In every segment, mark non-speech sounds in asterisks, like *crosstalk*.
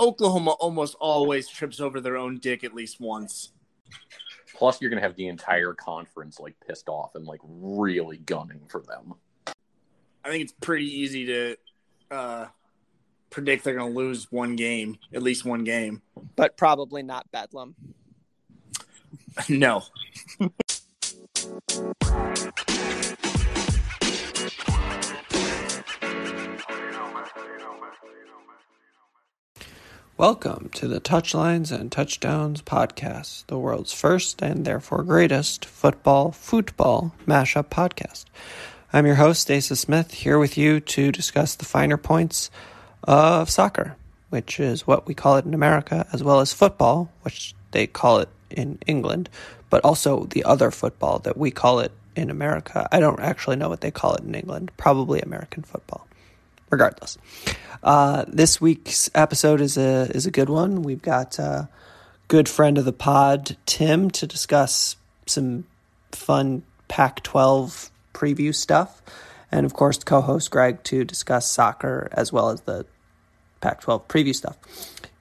Oklahoma almost always trips over their own dick at least once. Plus, you're going to have the entire conference like pissed off and like really gunning for them. I think it's pretty easy to uh, predict they're going to lose one game, at least one game. but probably not Bedlam. *laughs* no. Welcome to the Touchlines and Touchdowns podcast, the world's first and therefore greatest football football mashup podcast. I'm your host, Asa Smith, here with you to discuss the finer points of soccer, which is what we call it in America, as well as football, which they call it in England, but also the other football that we call it in America. I don't actually know what they call it in England, probably American football regardless. Uh, this week's episode is a is a good one. We've got a good friend of the pod, Tim, to discuss some fun Pac-12 preview stuff, and of course, co-host Greg to discuss soccer as well as the Pac-12 preview stuff.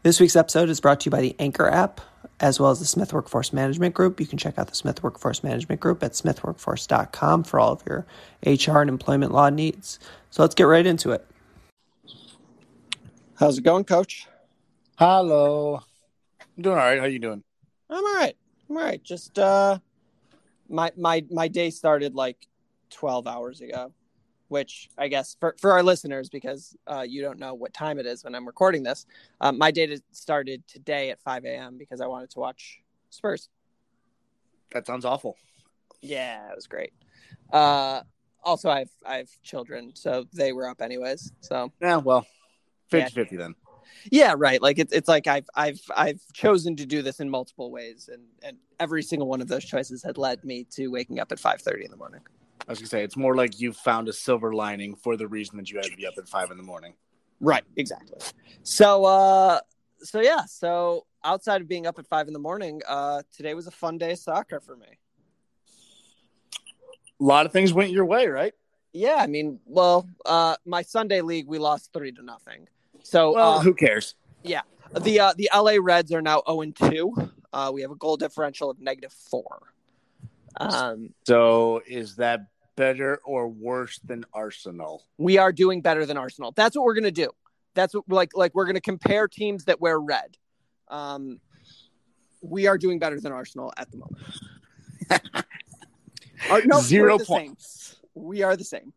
This week's episode is brought to you by the Anchor app, as well as the Smith Workforce Management Group. You can check out the Smith Workforce Management Group at smithworkforce.com for all of your HR and employment law needs. So let's get right into it. How's it going, Coach? Hello. I'm doing all right. How you doing? I'm all right. I'm all right. Just uh, my my my day started like 12 hours ago, which I guess for for our listeners, because uh, you don't know what time it is when I'm recording this, um, my day started today at 5 a.m. because I wanted to watch Spurs. That sounds awful. Yeah, it was great. Uh, also, I've I've children, so they were up anyways. So Yeah, well. 50 50 then. yeah, right. Like it's it's like I've I've I've chosen to do this in multiple ways, and and every single one of those choices had led me to waking up at 5:30 in the morning. I was going to say, it's more like you found a silver lining for the reason that you had to be up at 5 in the morning. Right, exactly. So uh so yeah, so outside of being up at five in the morning, uh today was a fun day of soccer for me. A lot of things went your way, right? Yeah, I mean, well, uh my Sunday league we lost three to nothing. So Well, uh, who cares? Yeah. The uh the LA Reds are now 0 and 2. Uh we have a goal differential of negative four. Um So is that better or worse than Arsenal? we are doing better than Arsenal. That's what we're gonna do. That's what like like we're gonna compare teams that wear red. Um, we are doing better than Arsenal at the moment. *laughs* Uh, no, Zero points. same. We are the same.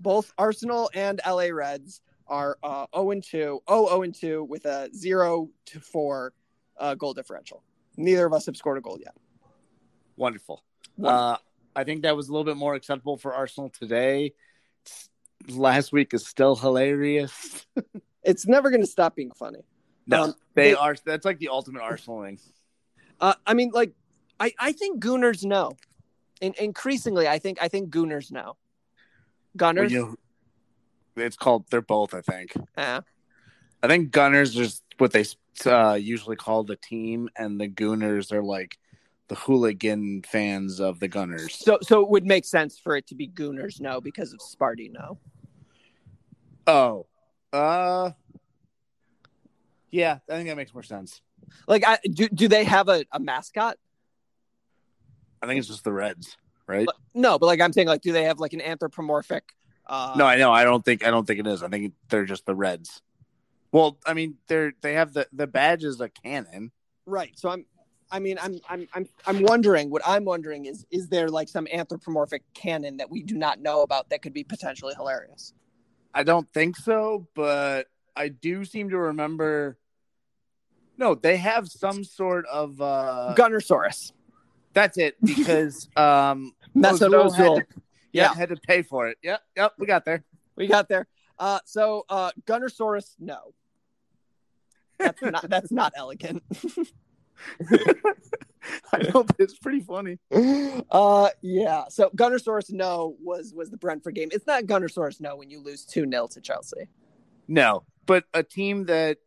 Both Arsenal and LA Reds are uh, 0 and 2, 0 0 and 2 with a 0 to 4 uh, goal differential. Neither of us have scored a goal yet. Wonderful. Wonderful. Uh, I think that was a little bit more acceptable for Arsenal today. Last week is still hilarious. *laughs* It's never going to stop being funny. No, Um, they, they- are. That's like the ultimate Arsenal thing. *laughs* Uh, I mean, like, I, I think Gooners know. In, increasingly, I think I think Gooners know. Well, Gunners, you know, it's called. They're both. I think. yeah. I think Gunners is what they uh, usually call the team, and the Gooners are like the hooligan fans of the Gunners. So so it would make sense for it to be Gooners no because of Sparty no. Oh, uh, yeah, I think that makes more sense. Like I do do they have a, a mascot? I think it's just the Reds, right? No, but like I'm saying like do they have like an anthropomorphic uh no, I know. I don't think. I don't think it is. I think they're just the Reds. Well, I mean, they're they have the the badge is a cannon. Right. So I'm I mean I'm I'm I'm I'm wondering what I'm wondering is is there like some anthropomorphic cannon that we do not know about that could be potentially hilarious? I don't think so, but I do seem to remember. No, they have some sort of uh Gunnersaurus. That's it because um *laughs* Mesut Ozil had Ozil. to, yeah, Yeah. had to pay for it. Yep, yep, we got there. We got there. Uh so uh Gunnersaurus no. That's not *laughs* that's not elegant. *laughs* I know, but it's pretty funny. uh yeah. So Gunnersaurus no was was the Brentford game. It's not Gunnersaurus no when you lose 2-0 to Chelsea. No, but a team that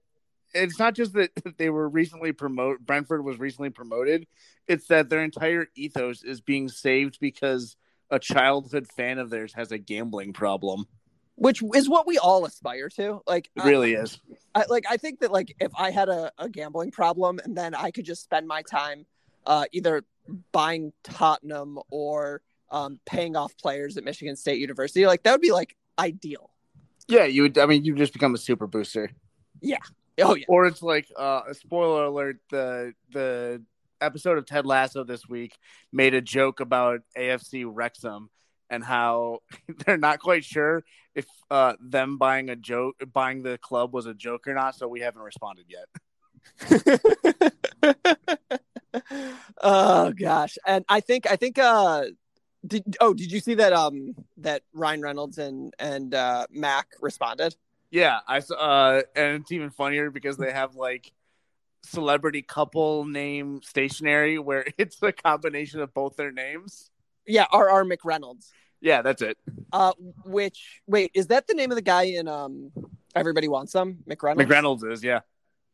it's not just that *laughs* they were recently promoted. Brentford was recently promoted. It's that their entire ethos is being saved because a childhood fan of theirs has a gambling problem. Which is what we all aspire to. Like It really is. I like I think that like if I had a, a gambling problem and then I could just spend my time uh, either buying Tottenham or um, paying off players at Michigan State University, like that would be like ideal. Yeah, you would. I mean, you just become a super booster. Yeah oh yeah. Or it's like uh, a spoiler alert: the the episode of Ted Lasso this week made a joke about AFC Wrexham and how *laughs* they're not quite sure if uh, them buying a joke, buying the club was a joke or not. So we haven't responded yet. *laughs* *laughs* oh gosh. And I think I think uh did oh did you see that um that Ryan Reynolds and and uh Mac responded? Yeah, I saw, uh, and it's even funnier because they have like celebrity couple name stationery where *laughs* it's the combination of both their names. Yeah, R.R. McReynolds. Yeah, that's it. Uh which wait, is that the name of the guy in um Everybody Wants Some? McReynolds. McReynolds is yeah.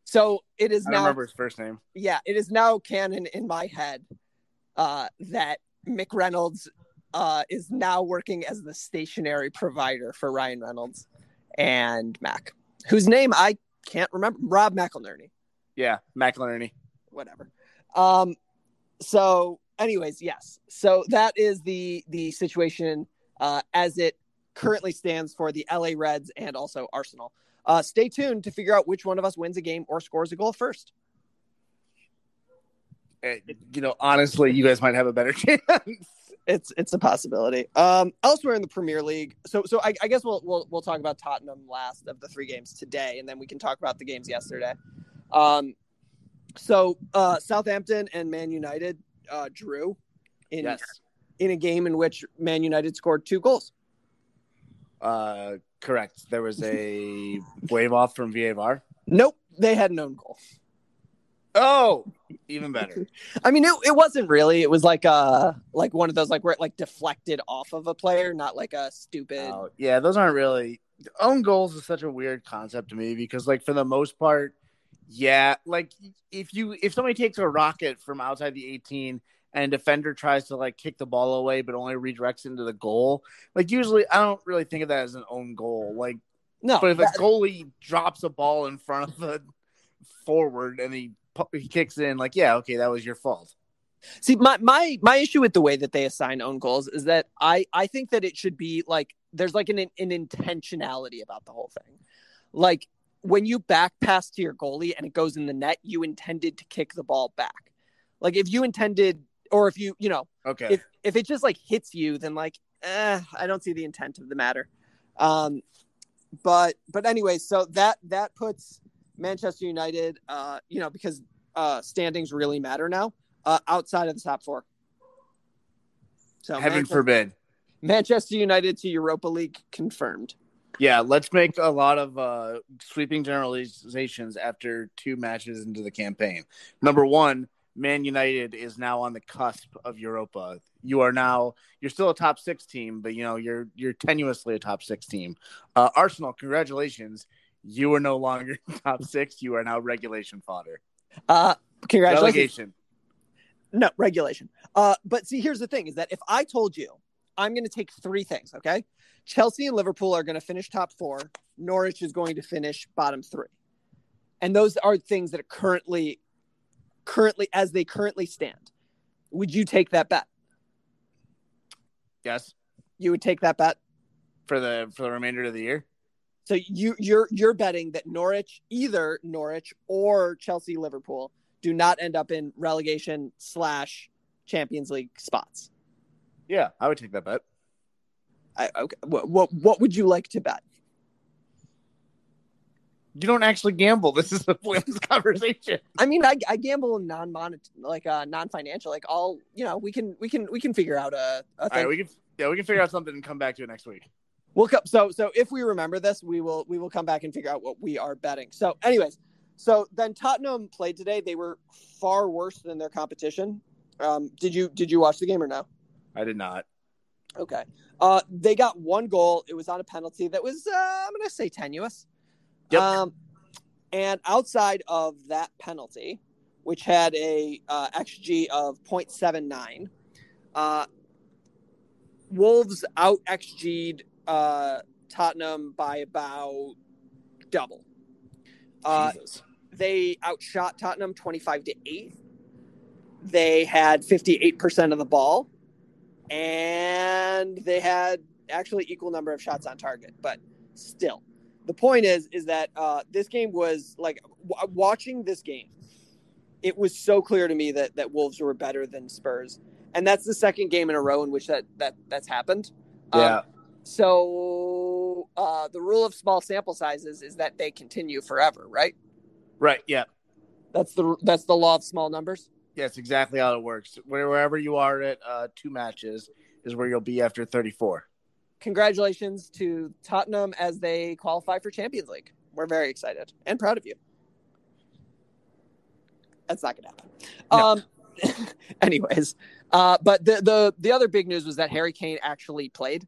So it is I now remember his first name. yeah, it is now canon in my head uh, that McReynolds uh, is now working as the stationary provider for Ryan Reynolds and Mac, whose name I can't remember. Rob McElhenney, Yeah, McInerney. whatever. Um, so, anyways, yes. So that is the the situation uh, as it currently stands for the LA Reds and also Arsenal. Uh, stay tuned to figure out which one of us wins a game or scores a goal first. Eh, You know, honestly, you guys might have a better *laughs* chance. it's it's a possibility. Um, elsewhere in the Premier League, so so I, I guess we'll we'll we'll talk about Tottenham last of the three games today, and then we can talk about the games yesterday. Um, so uh, Southampton and Man United uh, drew in yes. in a game in which Man United scored two goals. Uh, correct. There was a *laughs* wave off from VAR. Nope, they had an own goal. Oh, even better. *laughs* I mean, it, it wasn't really. It was like uh like one of those like where it like deflected off of a player, not like a stupid. Oh, yeah, those aren't really own goals is such a weird concept to me because like for the most part, yeah, like if you if somebody takes a rocket from outside the 18 and a defender tries to like kick the ball away but only redirects into the goal, like usually I don't really think of that as an own goal. Like no, but if that- a goalie drops a ball in front of the forward and he he kicks in, like yeah, okay, that was your fault. See, my my my issue with the way that they assign own goals is that I I think that it should be like there's like an an intentionality about the whole thing. Like when you back pass to your goalie and it goes in the net, you intended to kick the ball back. Like if you intended or if you, you know, Okay, if if it just like hits you, then like eh, I don't see the intent of the matter. Um but but anyway, so that that puts Manchester United uh, you know, because uh standings really matter now uh, outside of the top four. So heaven Manchester, forbid. Manchester United to Europa League confirmed. Yeah, let's make a lot of uh, sweeping generalizations after two matches into the campaign. Number one, Man United is now on the cusp of Europa. You are now you're still a top six team, but you know you're you're tenuously a top six team. Uh, Arsenal, congratulations, You are no longer *laughs* top six. You are now regulation fodder. Uh, congratulations. Relegation. No, regulation. Uh, but see, here's the thing: is that if I told you I'm going to take three things, okay? Chelsea and Liverpool are going to finish top four. Norwich is going to finish bottom three, and those are things that are currently, currently as they currently stand. Would you take that bet? Yes. You would take that bet for the for the remainder of the year. So you you're you're betting that Norwich, either Norwich or Chelsea, Liverpool, do not end up in relegation slash Champions League spots. Yeah, I would take that bet. I, okay. What, what what would you like to bet? You don't actually gamble. *laughs* This is a pointless conversation. I mean, I, I gamble in non monetary, like uh, non financial. Like all, you know, we can we can we can figure out a. a right, we can yeah we can figure out something and come back to it next week. We'll come. So so if we remember this, we will we will come back and figure out what we are betting. So, anyways, so then Tottenham played today. They were far worse than their competition. Um, did you did you watch the game or no? I did not. Okay. Uh, they got one goal. It was on a penalty that was uh, I'm gonna say tenuous. Yep. Um, and outside of that penalty, which had a uh, xG of 0.79, uh, Wolves out xG'd uh, Tottenham by about double. Uh, they outshot Tottenham 25 to 8. They had 58% of the ball and they had actually equal number of shots on target, but still. The point is is that uh, this game was like w- watching this game. It was so clear to me that that Wolves were better than Spurs, and that's the second game in a row in which that that that's happened. Yeah. Um, so uh, the rule of small sample sizes is that they continue forever, right? Right. Yeah. That's the that's the law of small numbers. Yes, exactly how it works. Wherever you are at uh, two matches is where you'll be after 34. Congratulations to Tottenham as they qualify for Champions League. We're very excited and proud of you. That's not going to happen. No. Um, *laughs* anyways, uh, but the, the the other big news was that Harry Kane actually played.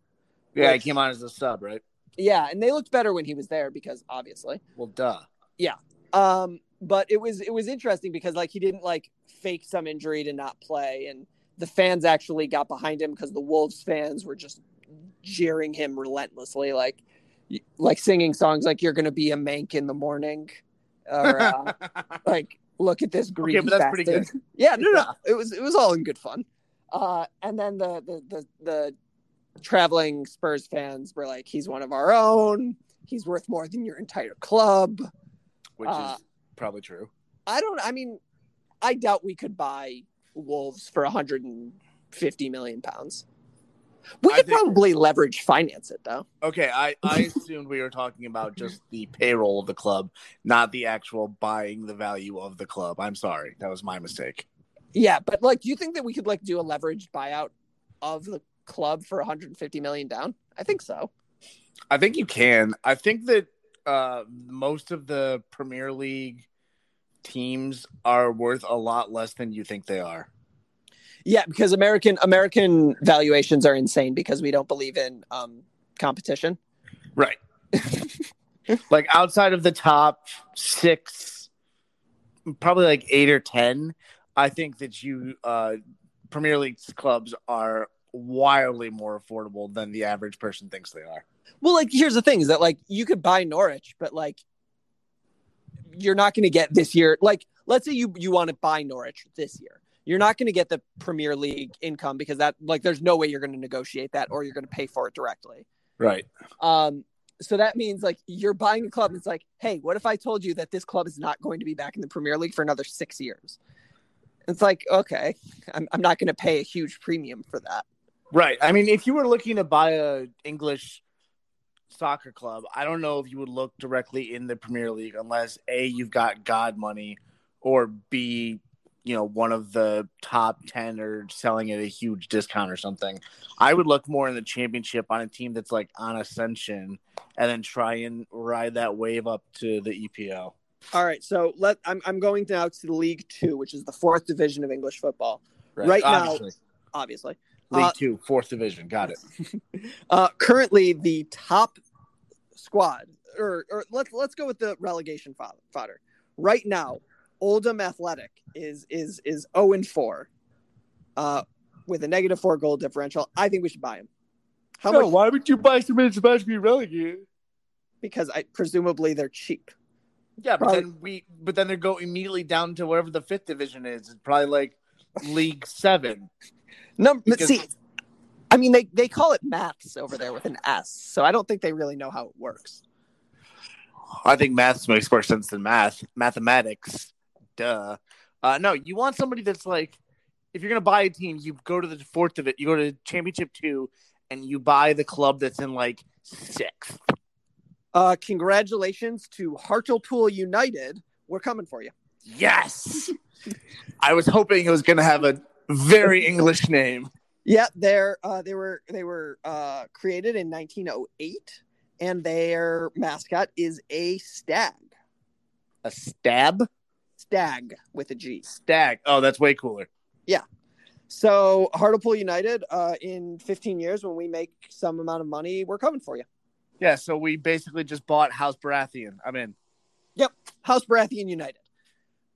Yeah, Which- he came on as a sub, right? Yeah, and they looked better when he was there because obviously. Well, duh. Yeah. Um, but it was it was interesting because like he didn't like fake some injury to not play, and the fans actually got behind him because the Wolves fans were just jeering him relentlessly, like like singing songs like "You're gonna be a mank in the morning," or uh, *laughs* like "Look at this greedy but that's pretty bastard." *laughs* yeah, no, no, it was it was all in good fun. Uh, and then the the the, the traveling Spurs fans were like, "He's one of our own. He's worth more than your entire club." Which Uh, is probably true. I don't. I mean, I doubt we could buy Wolves for 150 million pounds. We I could think- probably leverage finance it though. Okay, I, I assumed we were talking about just the payroll of the club, not the actual buying the value of the club. I'm sorry. That was my mistake. Yeah, but like, do you think that we could like do a leveraged buyout of the club for 150 million down? I think so. I think you can. I think that uh, most of the Premier League teams are worth a lot less than you think they are. Yeah, because American American valuations are insane because we don't believe in um, competition. Right. *laughs* like outside of the top six, probably like eight or ten, I think that you uh, Premier League clubs are wildly more affordable than the average person thinks they are. Well, like here's the thing: is that like you could buy Norwich, but like you're not going to get this year. Like, let's say you you want to buy Norwich this year, you're not going to get the Premier League income because that like there's no way you're going to negotiate that or you're going to pay for it directly. Right. Um, so that means like you're buying a club. And it's like, hey, what if I told you that this club is not going to be back in the Premier League for another six years? It's like, okay, I'm I'm not going to pay a huge premium for that. Right. I mean, if you were looking to buy a English soccer club, I don't know if you would look directly in the Premier League unless A, you've got God money, or B, you know, one of the top 10 or selling at a huge discount or something. I would look more in the championship on a team that's like on ascension and then try and ride that wave up to the EPL. All right, so let I'm I'm going now to League Two, which is the fourth division of English football. Right now- Obviously. Obviously, League Uh, Two, fourth division. Got it. *laughs* uh, currently the top squad or or let's let's go with the relegation fo- fodder. Right now, Oldham Athletic is is is zero and four, uh, with a negative four goal differential. I think we should buy him. How much? why would you buy somebody that's about to be relegated? Because I presumably they're cheap. Yeah, but Probably- then we but then they go immediately down to whatever the fifth division is. It's probably like League Seven. Number, Because- see, I mean they they call it maths over there with an S, so I don't think they really know how it works. I think maths makes more sense than math. Mathematics. Duh. Uh, no, you want somebody that's like, if you're gonna buy a team, you go to the fourth of it, you go to Championship Two, and you buy the club that's in like sixth. Uh, congratulations to Hartlepool United. We're coming for you. Yes. *laughs* I was hoping it was gonna have a very English name. Yeah, they're uh, they were they were uh, created in 1908, and their mascot is a stag. A stab Stag with a G. stag. Oh, that's way cooler. Yeah. So Hartlepool United, uh, in 15 years, when we make some amount of money, we're coming for you. Yeah, so we basically just bought House Baratheon. I'm in. Yep. House Baratheon United.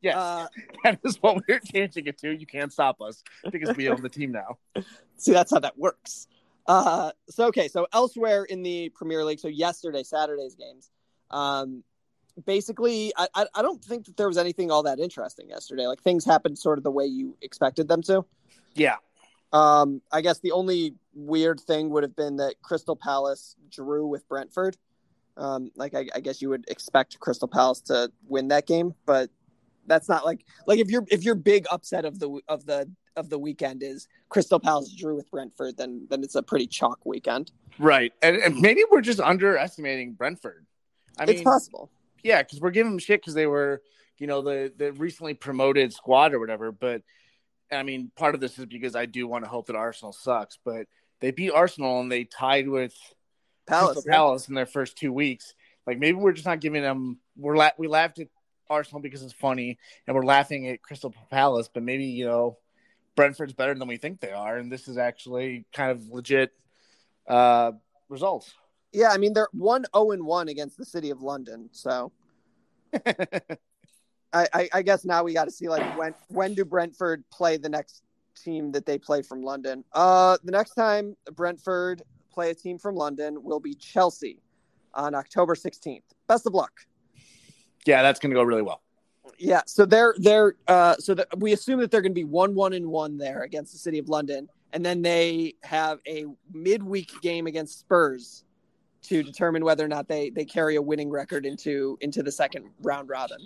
Yes, Uh, *laughs* that is what we're changing it to. You can't stop us because we own the team now. *laughs* see, that's how that works. Uh, so okay, so elsewhere in the Premier League, so yesterday, Saturday's games, um, basically, I, I I don't think that there was anything all that interesting yesterday. Like things happened sort of the way you expected them to. Yeah, Um, I guess the only weird thing would have been that Crystal Palace drew with Brentford. Um, like I, I guess you would expect Crystal Palace to win that game, but that's not like like if your if your big upset of the of the of the weekend is Crystal Palace drew with Brentford, then then it's a pretty chalk weekend. right. And, and maybe we're just underestimating Brentford. I mean it's mean, possible. yeah, because we're giving them shit because they were, you know, the the recently promoted squad or whatever. But I mean, part of this is because I do want to hope that Arsenal sucks, but they beat Arsenal and they tied with Palace. Crystal. Palace in their first two weeks. Like maybe we're just not giving them. We're la- we laughed at Arsenal because it's funny, and we're laughing at Crystal Palace. But maybe you know, Brentford's better than we think they are, and this is actually kind of legit uh, results. Yeah, I mean they're one zero and one against the City of London, so *laughs* I, I, I guess now we got to see like when when do Brentford play the next team that they play from London? Uh, the next time Brentford play a team from London will be Chelsea on October sixteenth. Best of luck. Yeah, that's going to go really well. Yeah, so they're they're uh, so that we assume that they're going to be one one and one there against the City of London, and then they have a midweek game against Spurs to determine whether or not they they carry a winning record into into the second round robin,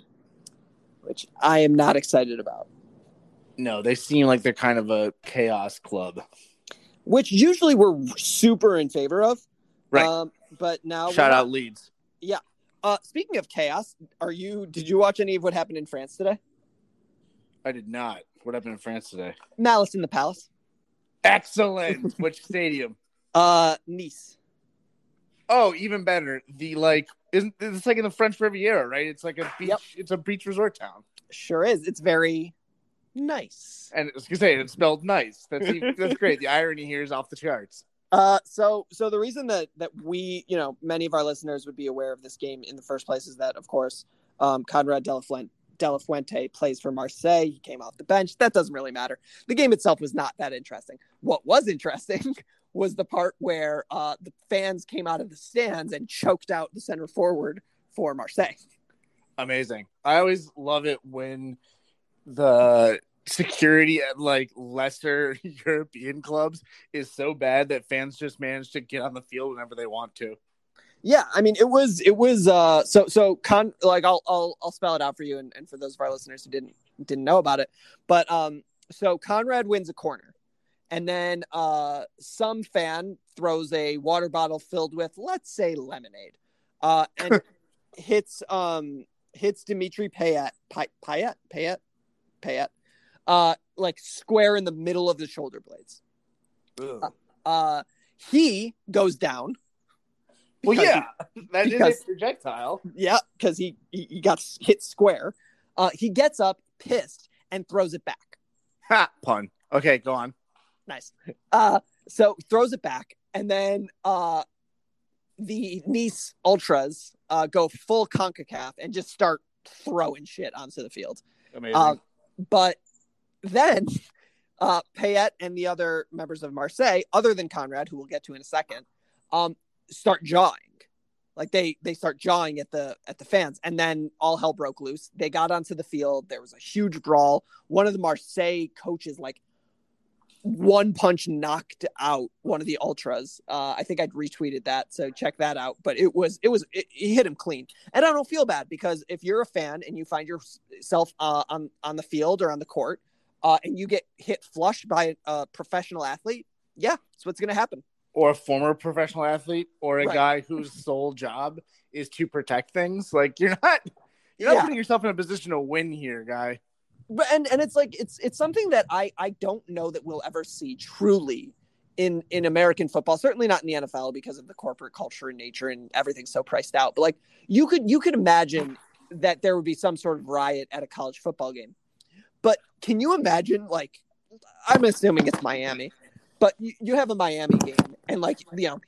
which I am not excited about. No, they seem like they're kind of a chaos club. Which usually we're super in favor of, Right. Um, but now Shout out Leeds. Uh, speaking of chaos, are you? Did you watch any of what happened in France today? I did not. What happened in France today? Malice in the Palace. Excellent. *laughs* Which stadium? Uh, Nice. Oh, even better. The like isn't it's like in the French Riviera, right? It's like a beach. Yep. It's a beach resort town. Sure is. It's very nice. And I was gonna say it's spelled nice. That's even, that's great. The irony here is off the charts. Uh, so so the reason that that we, you know, many of our listeners would be aware of this game in the first place is that, of course, um, Konrad De La Fuente, Fuente plays for Marseille. He came off the bench. That doesn't really matter. The game itself was not that interesting. What was *laughs* interesting was the part where uh, the fans came out of the stands and choked out the center forward for Marseille. Amazing. I always love it when the security at like lesser *laughs* European clubs is so bad that fans just manage to get on the field whenever they want to. Yeah, I mean it was it was uh so so con like I'll I'll I'll spell it out for you and, and for those of our listeners who didn't didn't know about it. But um so Konrad wins a corner and then uh some fan throws a water bottle filled with let's say lemonade. Uh and *laughs* hits um hits Dimitri Payet Pay, Payet Payet Payet uh like square in the middle of the shoulder blades. Uh he goes down Well, yeah, *laughs* that is because- a projectile. Yeah, because he, he he got hit square. Uh, he gets up pissed and throws it back. Ha, pun. Okay, go on. Nice. Uh, so throws it back, and then uh, the Nice Ultras uh, go full CONCACAF and just start throwing shit onto the field. Amazing. Uh, but then uh, Payet and the other members of Marseille, other than Konrad, who we'll get to in a second, um, start jawing. Like they they start jawing at the at the fans, and then all hell broke loose. They got onto the field. There was a huge brawl. One of the Marseille coaches like one punch knocked out one of the ultras. Uh, I think I'd retweeted that, so check that out. But it was it was it, it hit him clean, and I don't feel bad because if you're a fan and you find yourself uh, on on the field or on the court, uh, and you get hit flush by a professional athlete, yeah, that's what's gonna happen. or a former professional athlete, or a Right. guy whose *laughs* sole job is to protect things. Like you're not you're not Yeah. putting yourself in a position to win here, guy. but and and it's like it's it's something that I I don't know that we'll ever see truly in in American football. Certainly not in the NFL because of the corporate culture and nature and everything's so priced out. But like you could you could imagine that there would be some sort of riot at a college football game. But can you imagine like I'm assuming it's Miami, but you, you have a Miami game and like you know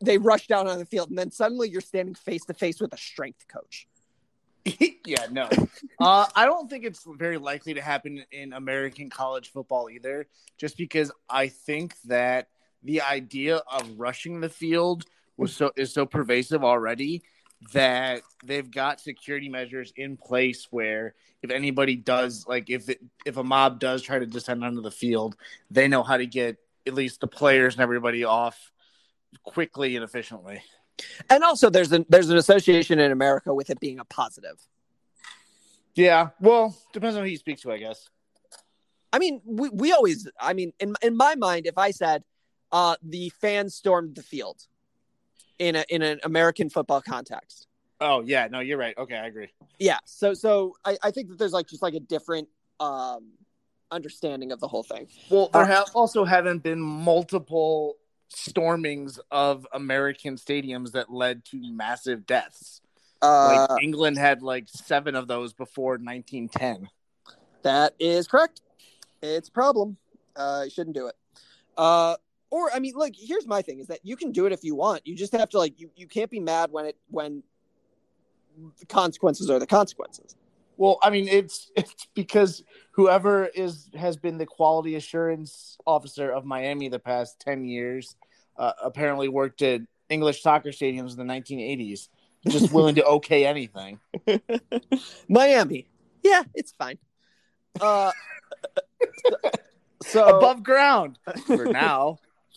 they rush down on the field and then suddenly you're standing face to face with a strength coach. *laughs* yeah, no. Uh, I don't think it's very likely to happen in American college football either, just because I think that the idea of rushing the field was so is so pervasive already that they've got security measures in place where if anybody does like if it, if a mob does try to descend onto the field, they know how to get at least the players and everybody off quickly and efficiently. And also there's an there's an association in America with it being a positive. Yeah, well, depends on who you speak to, I guess. I mean, we, we always, I mean, in, in my mind, if I said uh, the fans stormed the field in a, in an American football context. Oh yeah, no, you're right. Okay, I agree. Yeah. So, so I, I think that there's like just like a different um, understanding of the whole thing. Well, there Uh, have also haven't been multiple stormings of American stadiums that led to massive deaths. Uh, like England had like seven of those before 1910. that is correct. It's a problem. Uh, you shouldn't do it. Uh, or I mean, like, here's my thing: is that you can do it if you want. You just have to like, you, you can't be mad when it when the consequences are the consequences. Well, I mean, it's it's because whoever is has been the quality assurance officer of Miami the past 10 years uh, apparently worked at English soccer stadiums in the 1980s, just willing to okay anything. *laughs* Miami. Yeah, it's fine. Uh, *laughs* so Above ground *laughs* for now.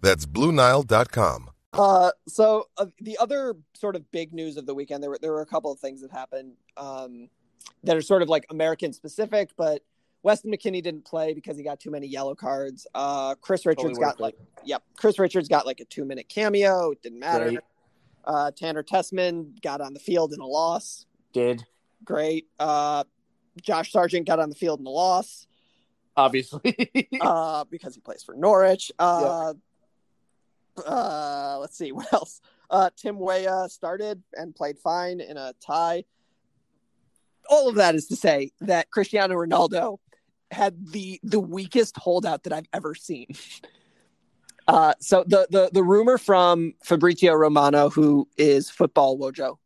That's BlueNile.com. Uh, so uh, the other sort of big news of the weekend, there were there were a couple of things that happened um, that are sort of like American specific, but Weston McKennie didn't play because he got too many yellow cards. Uh, Chris Richards Totally got worth it. like, yep, Chris Richards got like a two minute cameo. It didn't matter. Great. Uh, Tanner Tessmann got on the field in a loss. Did Great. Uh, Josh Sargent got on the field in a loss obviously. *laughs* uh, because he plays for Norwich. Uh, uh, let's see *laughs* what else. Uh, Tim Weah started and played fine in a tie. All of that is to say that Cristiano Ronaldo had the the weakest holdout that I've ever seen. *laughs* Uh, so the the the rumor from Fabrizio Romano, who is football wojo,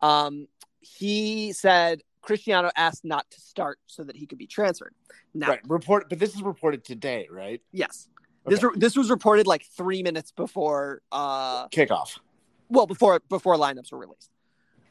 um, he said Cristiano asked not to start so that he could be transferred. Now, right, report, but this is reported today, right? Yes. This this was reported like three minutes before uh Kickoff. well before before lineups were released.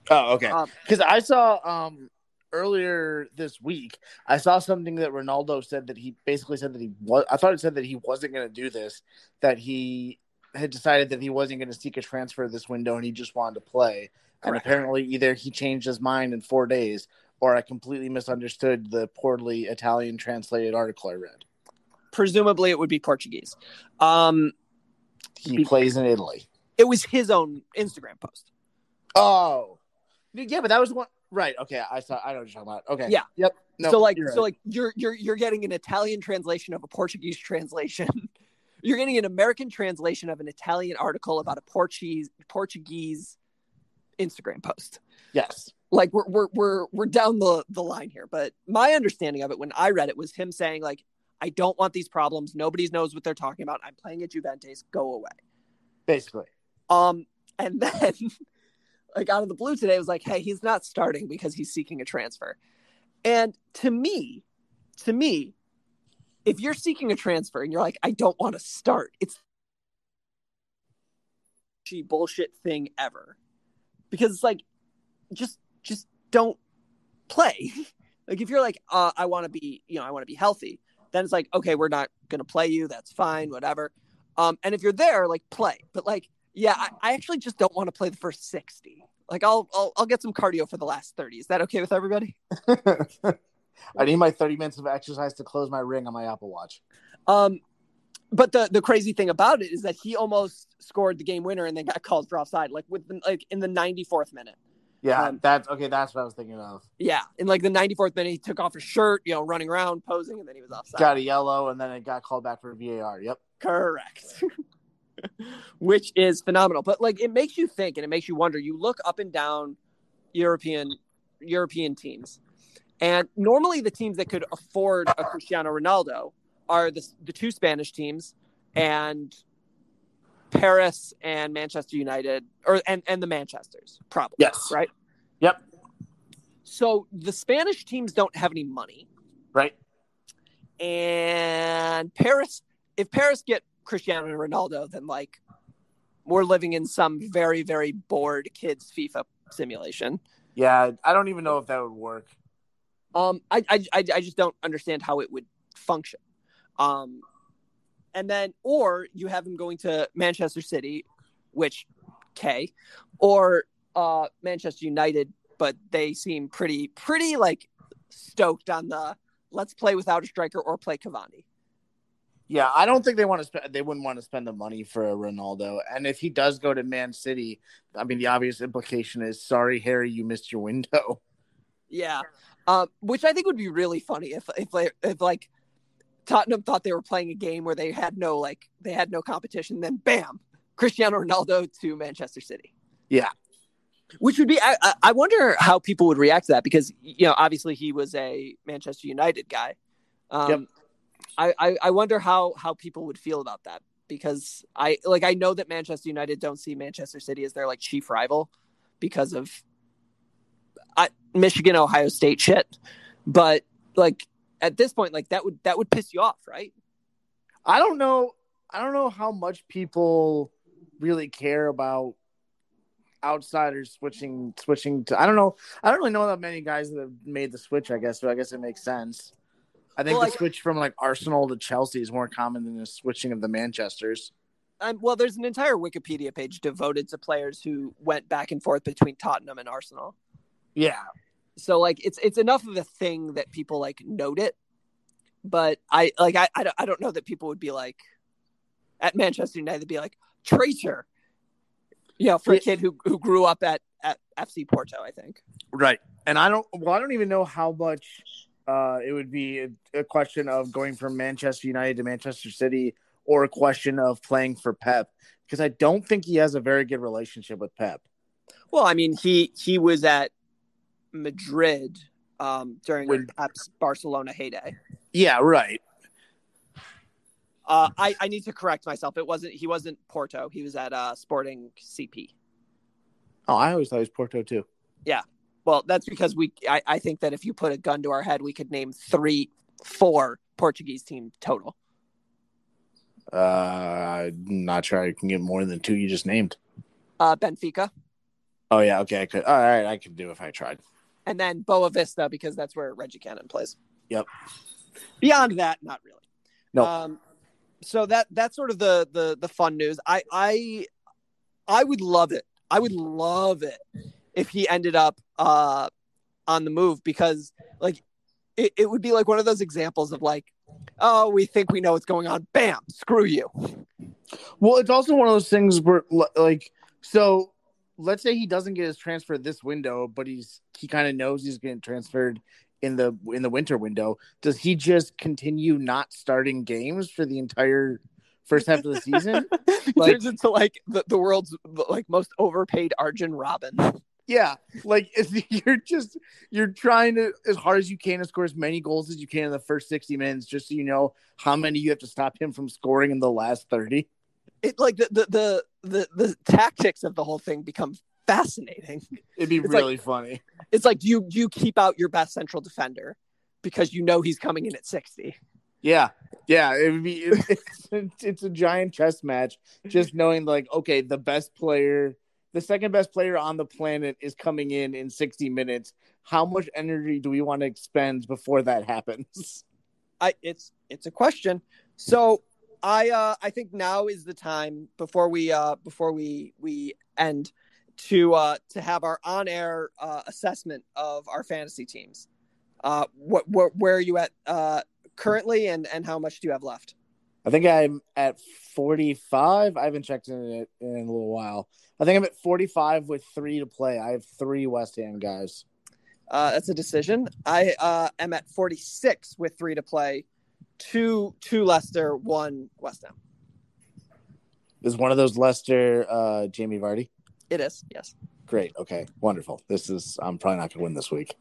Oh, okay. Um, Because I saw um earlier this week, I saw something that Ronaldo said that he basically said that he was. I thought it said that he wasn't going to do this. That he had decided that he wasn't going to seek a transfer this window, and he just wanted to play. And apparently, either he changed his mind in four days, or I completely misunderstood the poorly Italian translated article I read. Presumably it would be Portuguese. Um He plays in Italy. it was his own Instagram post. Oh, Yeah, but that was one. Right. Okay. I saw. I know what you're talking about. Okay. Yeah. Yep. No, so like so right. like you're you're you're getting an Italian translation of a Portuguese translation. *laughs* you're getting an American translation of an Italian article about a Portuguese Portuguese Instagram post. yes. Like we're we're we're we're down the the line here, but my understanding of it when I read it was him saying like I don't want these problems. Nobody knows what they're talking about. I'm playing at Juventus. Go away. Basically. Um, and *laughs* then like out of the blue today it was like, hey, he's not starting because he's seeking a transfer. And to me, to me, if you're seeking a transfer and you're like, I don't want to start, it's the bullshit thing ever. Because it's like, just just don't play. *laughs* like if you're like, uh, I want to be, you know, I want to be healthy, then it's like, okay, we're not gonna play you. That's fine, whatever. Um, and if you're there, like play. But like, yeah, I, I actually just don't want to play the first sixty. Like I'll, I'll I'll get some cardio for the last thirty. Is that okay with everybody? *laughs* I need my 30 minutes of exercise to close my ring on my Apple Watch. Um, but the the crazy thing about it is that he almost scored the game winner and then got called for offside, like with like in the 94th minute. Yeah, Um, that's okay. That's what I was thinking of. Yeah, in like the 94th minute, he took off his shirt, you know, running around, posing, and then he was offside. Got a yellow, and then it got called back for VAR. Yep. Correct. *laughs* Which is phenomenal. But like it makes you think and it makes you wonder. You look up and down European European teams. And normally the teams that could afford a Cristiano Ronaldo are the the two Spanish teams and Paris and Manchester United or and, and the Manchesters, probably. Yes. Right? Yep. So the Spanish teams don't have any money. Right. and Paris, if Paris get Cristiano Ronaldo, then like we're living in some very very bored kids FIFA simulation. Yeah, I don't even know if that would work. Um, I I I I just don't understand how it would function. Um, and then or you have him going to Manchester City, which K, or uh Manchester United, but they seem pretty pretty like stoked on the let's play without a striker or play Cavani. Yeah, I don't think they want to spend. They wouldn't want to spend the money for a Ronaldo. And if he does go to Man City, I mean, the obvious implication is, sorry, Harry, you missed your window. Yeah, um, which I think would be really funny if if if like Tottenham thought they were playing a game where they had no like they had no competition, then bam, Cristiano Ronaldo to Manchester City. Yeah. Which would be I, I- wonder how people would react to that because you know obviously he was a Manchester United guy. Um, Yep. I, I I wonder how how people would feel about that because I like I know that Manchester United don't see Manchester City as their like chief rival because of I, Michigan Ohio State shit, but like at this point like that would that would piss you off, right? I don't know. I don't know how much people really care about outsiders switching switching to. I don't know. I don't really know that many guys that have made the switch. I guess, so I guess it makes sense. I think Well, the like- switch from like Arsenal to Chelsea is more common than the switching of the Manchester's. Um, well, there's an entire Wikipedia page devoted to players who went back and forth between Tottenham and Arsenal. Yeah, so like it's it's enough of a thing that people like note it but i like i i don't, I don't know that people would be like at manchester united be like traitor you know for a kid who who grew up at at fc porto i think right. And I don't. Well, I don't even know how much uh, it would be a, a question of going from Manchester United to Manchester City, or a question of playing for Pep, because I don't think he has a very good relationship with Pep. well i mean he he was at madrid um during When- Pep's barcelona heyday Yeah, right. uh i i need to correct myself it wasn't he wasn't porto he was at uh sporting cp Oh, I always thought he was Porto too. Yeah. Well, that's because we. I, I think that if you put a gun to our head, we could name three, four Portuguese team total. Uh, I'm not sure I can get more than two you just named. Uh, Benfica, Oh yeah, okay, I could. All right, I could do if I tried. And then Boavista because that's where Reggie Cannon plays. Yep. Beyond that, not really. No. Um, so that that's sort of the the the fun news. I I I would love it. I would love it if he ended up uh on the move because like it, it would be like one of those examples of like oh we think we know what's going on bam screw you Well, it's also one of those things where, like, so let's say he doesn't get his transfer this window, but he's he kind of knows he's getting transferred in the in the winter window. Does he just continue not starting games for the entire first half of the season? *laughs* like, turns into like the, the world's like most overpaid Arjen Robben. Yeah, like *laughs* you're just you're trying to as hard as you can to score as many goals as you can in the first sixty minutes, just so you know how many you have to stop him from scoring in the last thirty. It like the the the the, the tactics of the whole thing become fascinating. It'd be it's really like, funny. It's like you you keep out your best central defender because you know he's coming in at sixty. Yeah, yeah, it would be. It's, *laughs* it's, it's a giant chess match. Just knowing, like, okay, the best player, the second best player on the planet is coming in in sixty minutes. How much energy do we want to expend before that happens? I it's it's a question. So I uh I think now is the time before we uh before we we end to uh to have our on air uh, assessment of our fantasy teams. Uh, what, what where are you at uh currently, and and how much do you have left? I think I'm at 45. I haven't checked in it in a little while. I think I'm at 45 with three to play. I have three West Ham guys. Uh, that's a decision. I uh, am at 46 with three to play. Two, two Leicester, one West Ham. Is one of those Leicester uh, Jamie Vardy? It is, yes. Great. Okay. Wonderful. This is. I'm probably not going to win this week.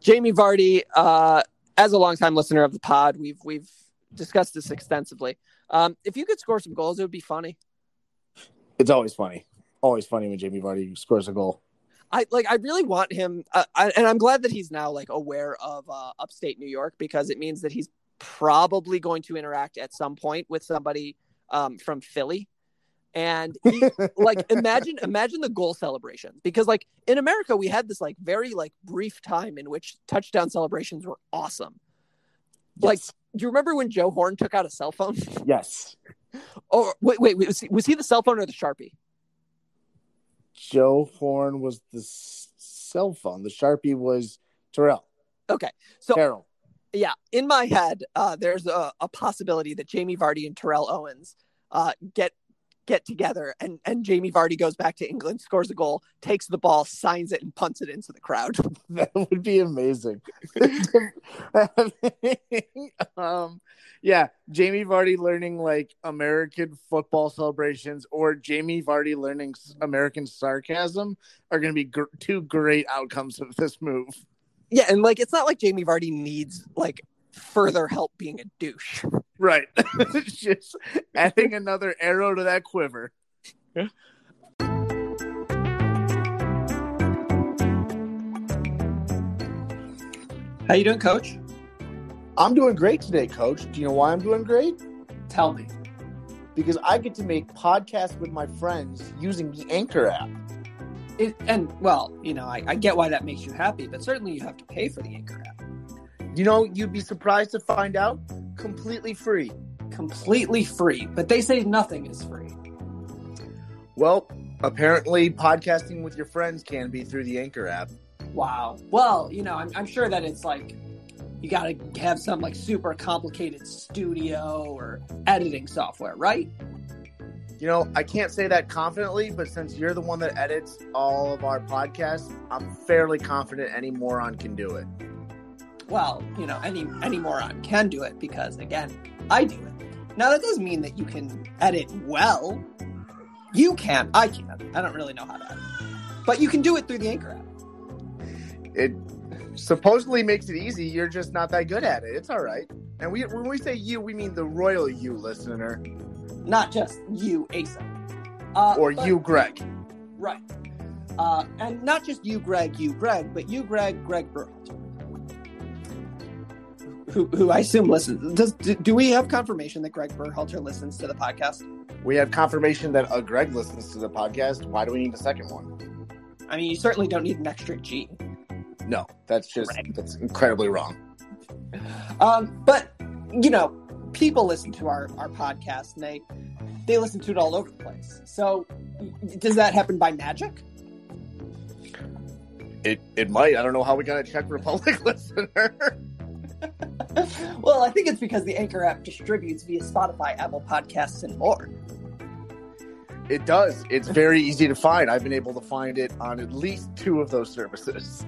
Jamie Vardy, uh, as a longtime listener of the pod, we've we've discussed this extensively. Um, if you could score some goals, it would be funny. It's always funny. Always funny when Jamie Vardy scores a goal. I like. I really want him, uh, I, and I'm glad that he's now like aware of uh, upstate New York because it means that he's probably going to interact at some point with somebody um, from Philly. And *laughs* he, like, imagine, imagine the goal celebration because, like, in America, we had this like very like brief time in which touchdown celebrations were awesome. Yes. Like, do you remember when Joe Horn took out a cell phone? *laughs* Yes. Oh, wait, wait, wait was, he, was he the cell phone or the Sharpie? Joe Horn was the s- cell phone. The Sharpie was Terrell. Okay, so Terrell. Yeah, in my head, uh, there's a, a possibility that Jamie Vardy and Terrell Owens uh, get get together, and and Jamie Vardy goes back to England, scores a goal, takes the ball, signs it, and punts it into the crowd. *laughs* That would be amazing. *laughs* um, yeah, Jamie Vardy learning like American football celebrations or Jamie Vardy learning American sarcasm are going to be gr- two great outcomes of this move. Yeah, and like it's not like Jamie Vardy needs like further help being a douche. Right. *laughs* it's just adding another arrow to that quiver. How you doing, Coach? I'm doing great today, coach. Do you know why I'm doing great? Tell me. Because I get to make podcasts with my friends using the Anchor app. It, and well, you know, I, I get why that makes you happy, but certainly you have to pay for the Anchor app. You know, you'd be surprised to find out completely free. Completely free, but they say nothing is free. Well, apparently, podcasting with your friends can be through the Anchor app. Wow. Well, you know, I'm, I'm sure that it's like you got to have some like super complicated studio or editing software, right? You know, I can't say that confidently, but since you're the one that edits all of our podcasts, I'm fairly confident any moron can do it. Well, you know, any any moron can do it because again, I do it. Now that doesn't mean that you can edit well. You can. I can't. I don't really know how to edit, but you can do it through the Anchor app. It supposedly makes it easy. You're just not that good at it. It's all right. And we when we say you, we mean the royal you listener, Not just you, Asa, uh, or but- you, Greg. right? Uh, and not just you, Greg, you, Greg, but you, Greg, Greg Berhalter, who, who I assume listens. Does do, do we have confirmation that Greg Berhalter listens to the podcast? We have confirmation that a Greg listens to the podcast. Why do we need a second one? I mean, you certainly don't need an extra G. No, that's just Right. that's incredibly wrong. Um, but you know, people listen to our our podcast and they they listen to it all over the place. So, does that happen by magic? It it might. I don't know how we got a Czech Republic *laughs* listener. well, I think it's because the Anchor app distributes via Spotify, Apple Podcasts, and more. It does. It's very easy to find. I've been able to find it on at least two of those services.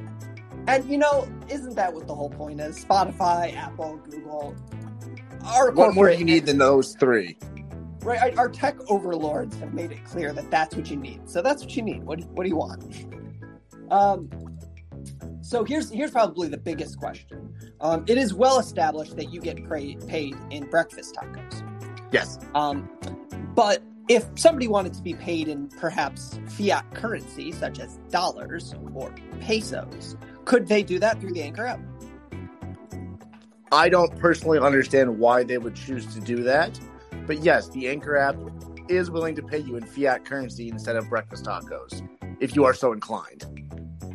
And you know, isn't that what the whole point is? Spotify, Apple, Google. Our What more do you need than those three? Right, our, tech overlords have made it clear that that's what you need. So that's what you need. What do, what do you want? Um, so here's here's probably the biggest question. Um, it is well established that you get pra- paid in breakfast tacos. Yes. Um, but if somebody wanted to be paid in perhaps fiat currency, such as dollars or pesos, could they do that through the Anchor app? I don't personally understand why they would choose to do that. But yes, the Anchor app is willing to pay you in fiat currency instead of breakfast tacos, if you are so inclined.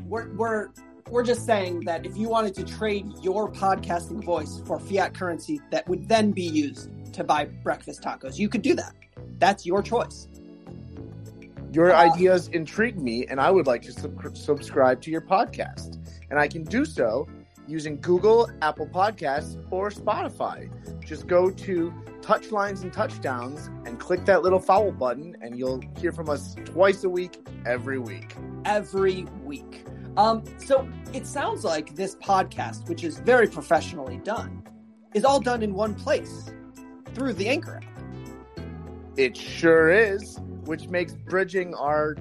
We're we're we're just saying that if you wanted to trade your podcasting voice for fiat currency that would then be used to buy breakfast tacos, you could do that. That's your choice. Your uh, ideas intrigue me, and I would like to sub- subscribe to your podcast. And I can do so using Google, Apple Podcasts, or Spotify. Just go to Touchlines and Touchdowns and click that little follow button, and you'll hear from us twice a week, every week. every week. Um, so it sounds like this podcast, which is very professionally done, is all done in one place through the Anchor app. It sure is, which makes bridging our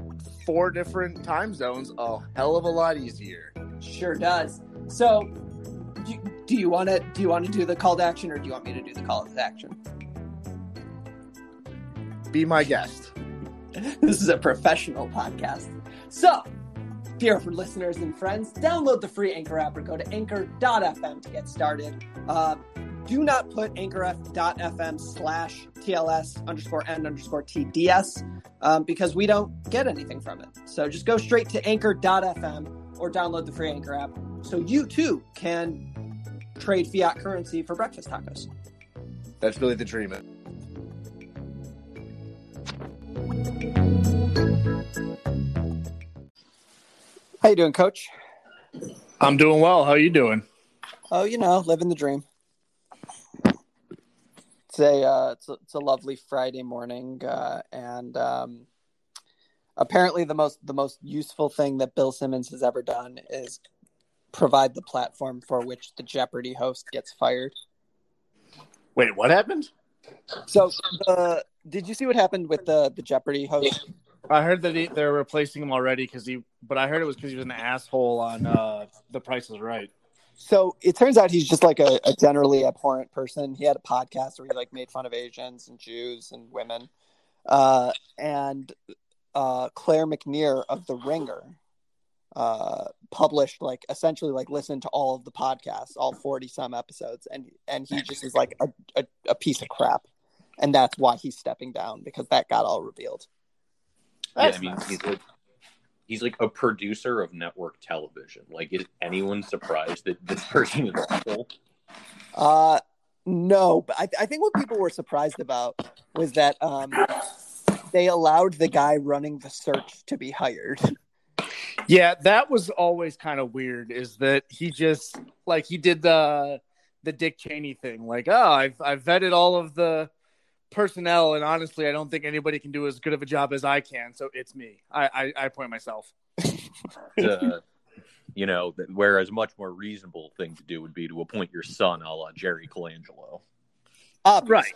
four different time zones a hell of a lot easier. Sure does. So, do, do you want to do you want to do the call to action, or do you want me to do the call to action? Be my guest. *laughs* this is a professional podcast. So, dear for listeners and friends, download the free Anchor app or go to anchor.fm to get started. Uh, do not put anchor.fm slash TLS underscore N underscore TDS um, because we don't get anything from it. So just go straight to anchor.fm or download the free Anchor app so you too can trade fiat currency for breakfast tacos. That's really the dream. How you doing, Coach? I'm doing well. How you doing? Oh, you know, living the dream. It's a uh, it's a, it's a lovely Friday morning, uh, and um, apparently the most the most useful thing that Bill Simmons has ever done is provide the platform for which the Jeopardy host gets fired. Wait, what happened? So, uh, did you see what happened with the the Jeopardy host? I heard that he, they're replacing him already because he, but I heard it was because he was an asshole on uh, The Price is Right. So it turns out he's just like a, a generally abhorrent person. He had a podcast where he like made fun of Asians and Jews and women. Uh, and uh, Claire McNear of The Ringer uh, published like essentially like listened to all of the podcasts, all forty some episodes, and and he just is like a, a, a piece of crap, and that's why he's stepping down because that got all revealed. yeah, I mean, he's like he's like a producer of network television. Like, is anyone surprised that this *laughs* person is awful? Uh, no, but I, I think what people were surprised about was that um, they allowed the guy running the search to be hired. *laughs* Yeah, that was always kind of weird. Is that he just like he did the the Dick Cheney thing? Like, oh, I've I've vetted all of the personnel, and honestly, I don't think anybody can do as good of a job as I can. So it's me. I I, I point myself. *laughs* Uh, you know, whereas much more reasonable thing to do would be to appoint your son, a la Jerry Colangelo. Obviously.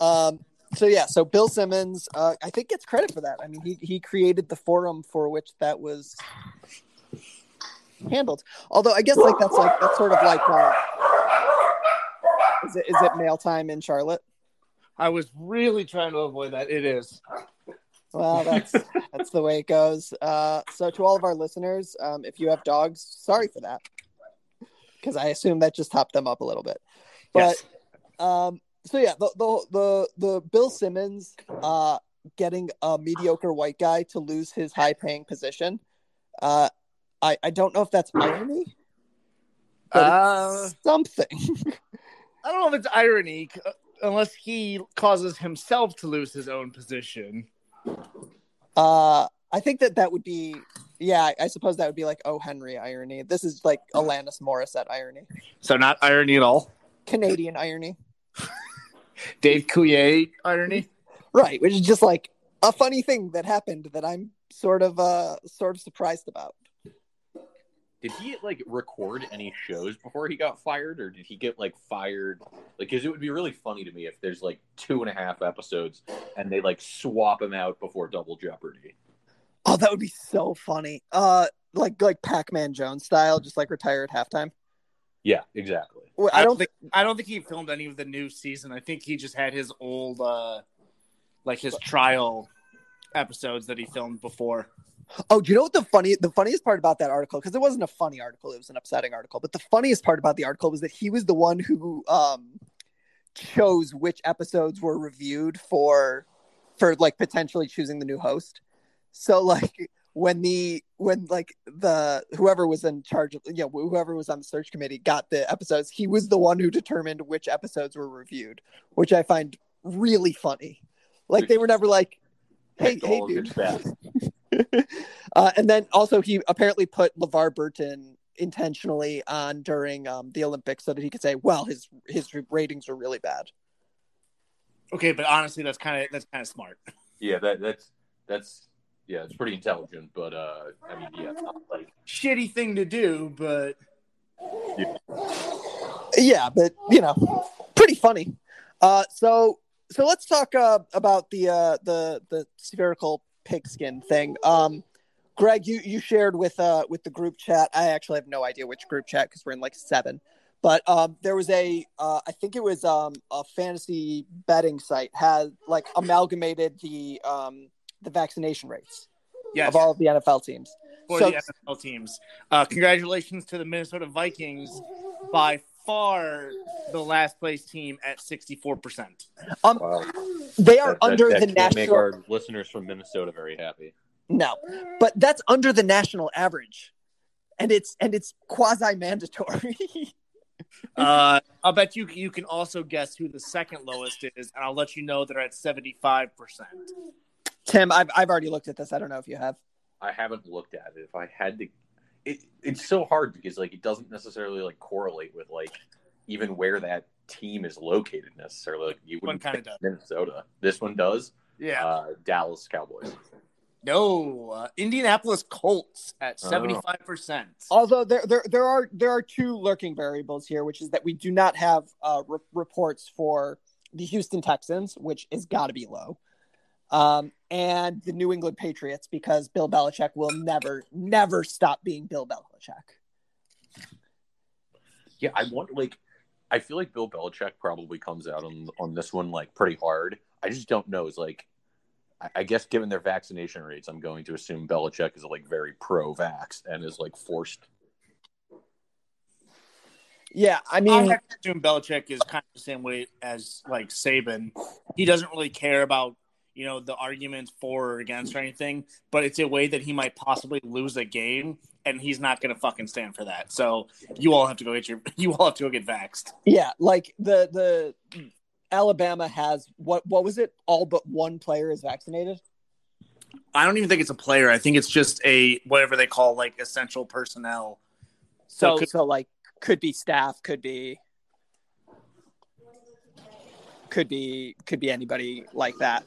Right. Um. So yeah. So Bill Simmons, uh, I think gets credit for that. I mean, he he created the forum for which that was handled. Although I guess like that's like that's sort of like uh, is it is it mail time in Charlotte? I was really trying to avoid that. It is. Well, that's *laughs* that's the way it goes. Uh, so to all of our listeners, um, if you have dogs, sorry for that, because I assume that just topped them up a little bit. But Yes. um, so yeah, the the the, the Bill Simmons uh, getting a mediocre white guy to lose his high paying position. Uh, I I don't know if that's irony. But Uh, something. I don't know if it's irony, unless he causes himself to lose his own position. Uh, I think that that would be, yeah, I suppose that would be like oh Henry irony. This is like Alanis Morissette irony, So not irony at all. Canadian irony. *laughs* Dave Coulier irony. Right, which is just like a funny thing that happened that I'm sort of uh sort of surprised about. Did he like record any shows before he got fired, or did he get like fired? Like, because it would be really funny to me if there's like two and a half episodes and they like swap him out before Double Jeopardy. Oh, that would be so funny. Uh, like like Pac-Man Jones style, just like retire at halftime. Yeah, exactly. Well, I I don't don't think I don't think he filmed any of the new season. I think he just had his old uh like his trial episodes that he filmed before. Oh, do you know what the funny the funniest part about that article? Because it wasn't a funny article, it was an upsetting article. But the funniest part about the article was that he was the one who um chose which episodes were reviewed for for like potentially choosing the new host. So like when the when like the whoever was in charge of you know whoever was on the search committee got the episodes, he was the one who determined which episodes were reviewed, which I find really funny. Like they were never like, hey hey dude. *laughs* uh, and then also he apparently put LeVar Burton intentionally on during um, the Olympics so that he could say, well, his his ratings were really bad. Okay, but honestly, that's kind of that's kind of smart. Yeah, that that's that's yeah, it's pretty intelligent, but uh, I mean, yeah, not like Shitty thing to do, but Yeah, but you know, pretty funny. Uh, so so let's talk uh, about the uh, the the spherical pigskin thing. Um, Greg, you you shared with uh with the group chat. I actually have no idea which group chat because we're in like seven. But um, there was a, uh, I think it was um, a fantasy betting site had like amalgamated the um, the vaccination rates yes, of all of the NFL teams. for so- the NFL teams. Uh, congratulations to the Minnesota Vikings, by far the last place team at sixty four percent. Um, wow. they are That- that- under that the can't make our listeners from Minnesota very happy. No, but that's under the national average, and it's and it's quasi mandatory. *laughs* Uh, I'll bet you you can also guess who the second lowest is, and I'll let you know they're at seventy five percent. Tim, I've I've already looked at this. I don't know if you have. I haven't looked at it. If I had to, it, it's so hard because like it doesn't necessarily like correlate with like even where that team is located necessarily. Like you wouldn't kinda does. Minnesota. This one does. Yeah. Uh, Dallas Cowboys. No, uh, Indianapolis Colts at Oh. seventy five percent. Although there, there there are there are two lurking variables here, which is that we do not have uh, re- reports for the Houston Texans, which is got to be low, um, and the New England Patriots because Bill Belichick will never never stop being Bill Belichick. Yeah, I want like I feel like Bill Belichick probably comes out on on this one like pretty hard. I just don't know. It's like I, I guess given their vaccination rates, I'm going to assume Belichick is like very pro vax and is like forced. Yeah, I mean I mean, have to assume Belichick is kind of the same way as like Saban. He doesn't really care about you know the arguments for or against or anything, but it's a way that he might possibly lose a game, and he's not going to fucking stand for that. So you all have to go get your *laughs* you all have to go get vaxxed. yeah, like the the Alabama has what what was it? All but one player is vaccinated. I don't even think it's a player. I think it's just a whatever they call like essential personnel. So could- so like could be staff, could be could be could be anybody like that.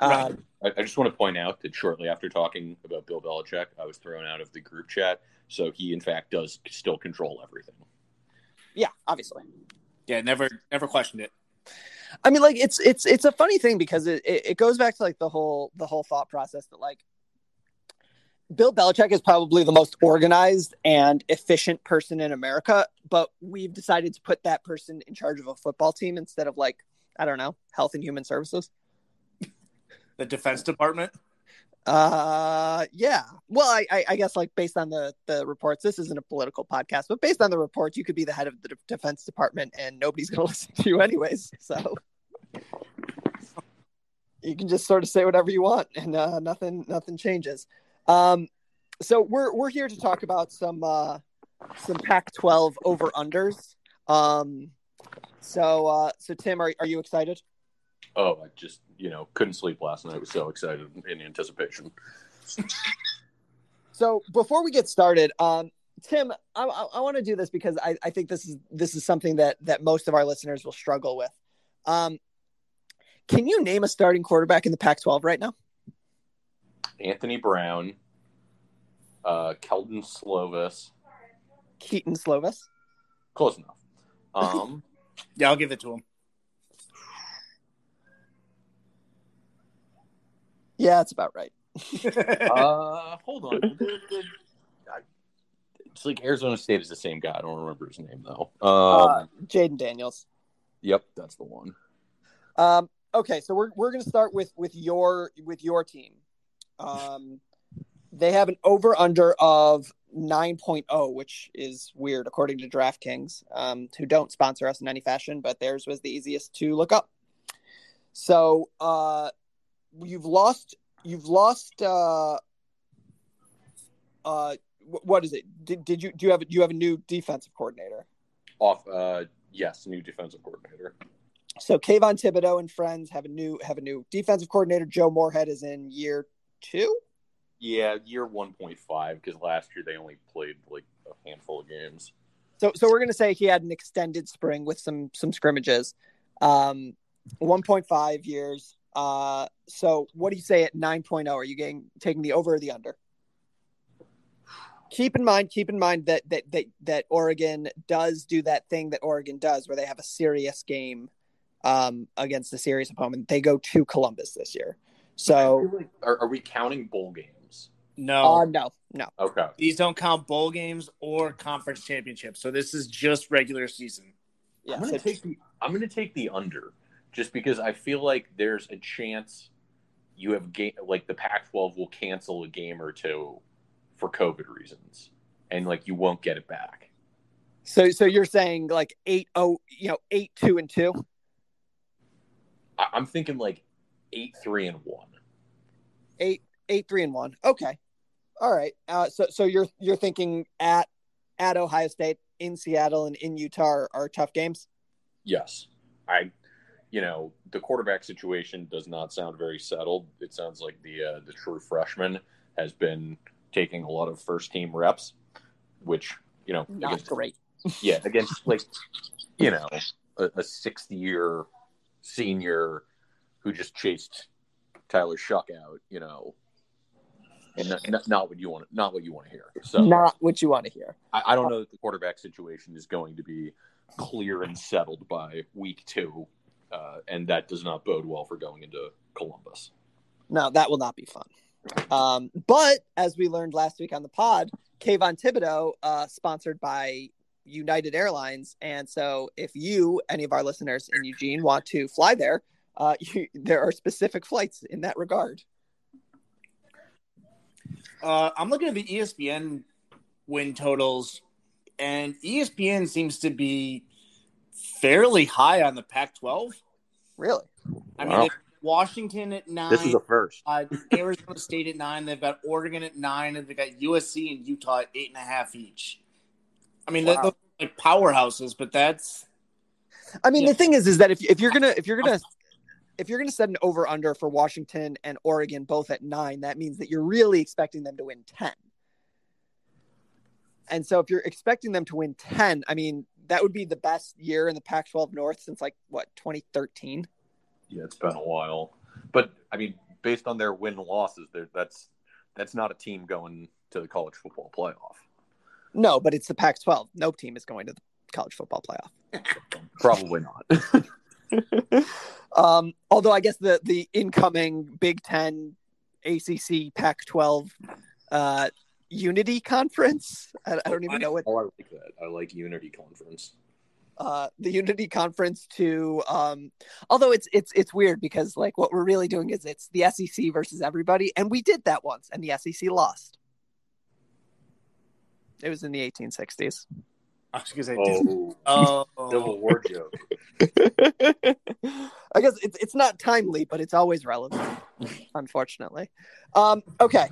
Right. Um, I, I just want to point out that shortly after talking about Bill Belichick, I was thrown out of the group chat. So he, in fact, does still control everything. yeah, obviously. Yeah, never never questioned it. I mean, like it's it's it's a funny thing because it, it, it goes back to like the whole the whole thought process that like Bill Belichick is probably the most organized and efficient person in America, but we've decided to put that person in charge of a football team instead of like I don't know health and human services. The Defense Department. Uh, yeah. Well, I, I, I guess like based on the the reports, this isn't a political podcast, but based on the reports, you could be the head of the Defense Department, and nobody's going *laughs* to listen to you anyways. So you can just sort of say whatever you want, and uh, nothing nothing changes. Um, so we're we're here to talk about some uh some Pac-12 over unders. Um, so uh, so Tim, are are you excited? Oh, I just you know couldn't sleep last night. I was so excited in anticipation. So before we get started, um, Tim, I, I, I want to do this because I, I think this is this is something that that most of our listeners will struggle with. Um, Can you name a starting quarterback in the Pac-12 right now? Anthony Brown, uh, Keldon Slovis, Keaton Slovis. close enough. Um, *laughs* Yeah, I'll give it to him. Yeah, that's about right. *laughs* uh, hold on. It's like Arizona State is the same guy. I don't remember his name though. Um, Uh, Jayden Daniels. yep, that's the one. Um, okay, so we're we're gonna start with with your with your team. Um, they have an over under of 9.0, which is weird according to DraftKings, um, who don't sponsor us in any fashion, but theirs was the easiest to look up. So uh, you've lost you've lost uh, uh, what is it? Did, did you do you have do you have a new defensive coordinator? Off. Uh, yes, new defensive coordinator. So Kayvon Thibodeaux and friends have a new have a new defensive coordinator. Joe Moorhead is in year two. Yeah, year one point five because last year they only played like a handful of games. So so we're gonna say he had an extended spring with some some scrimmages. Um, one point five years. Uh, so what do you say at nine oh? Are you getting taking the over or the under? Keep in mind, keep in mind that that that that Oregon does do that thing that Oregon does, where they have a serious game um, against a serious opponent. They go to Columbus this year. So Are, are we counting bowl games? No, uh, no, no. Okay. these don't count bowl games or conference championships. So this is just regular season. Yeah, I'm gonna so- take the I'm gonna take the under, just because I feel like there's a chance you have game like the Pac-12 will cancel a game or two for COVID reasons, and like you won't get it back. So so you're saying like eight oh you know eight two and two I, I'm thinking like eight three and one. eight eight three and one okay all right uh, so so you're you're thinking at at Ohio State in Seattle and in Utah are, are tough games Yes, I. You know the quarterback situation does not sound very settled. It sounds like the uh, the true freshman has been taking a lot of first team reps, which you know not against- great *laughs* yeah, against like you know a, a sixth year senior who just chased Tyler Shough out, you know, and not, not, what you want, not what you want to hear. So not what you want to hear I, I don't know that the quarterback situation is going to be clear and settled by week two, uh, and that does not bode well for going into Columbus. no that will not be fun. Um, but as we learned last week on the pod Kayvon Thibodeaux uh, sponsored by United Airlines. And so if you any of our listeners in Eugene want to fly there uh, *laughs* you, there are specific flights in that regard. Uh, I'm looking at the ESPN win totals, and ESPN seems to be fairly high on the Pac-12. really I Wow. mean, Washington at nine, This is a first. uh, Arizona State at nine. They've got Oregon at nine, and they've got USC and Utah at eight and a half each. I mean, Wow. they're, they're like powerhouses, but that's I mean, Yeah. the thing is, is that if if you're gonna if you're gonna if you're gonna set an over under for Washington and Oregon both at nine, that means that you're really expecting them to win ten. And so, if you're expecting them to win ten, I mean, that would be the best year in the Pac-12 North since like what 2013. Yeah, it's been a while, but I mean, based on their win losses, that's that's not a team going to the college football playoff. No, but it's the Pac-12. No team is going to the college football playoff. *laughs* Probably not. *laughs* Um, although I guess the the incoming Big Ten, ACC, Pac-12 uh, Unity Conference. I, I don't even know what Oh, I like that. I like Unity Conference. uh, the Unity Conference to. Um, although it's it's it's weird because like what we're really doing is it's the SEC versus everybody, and we did that once, and the SEC lost. It was in the 1860s. I was gonna say, Oh, *laughs* oh, Civil War joke. *laughs* I guess it's it's not timely, but it's always relevant, unfortunately. Um, okay,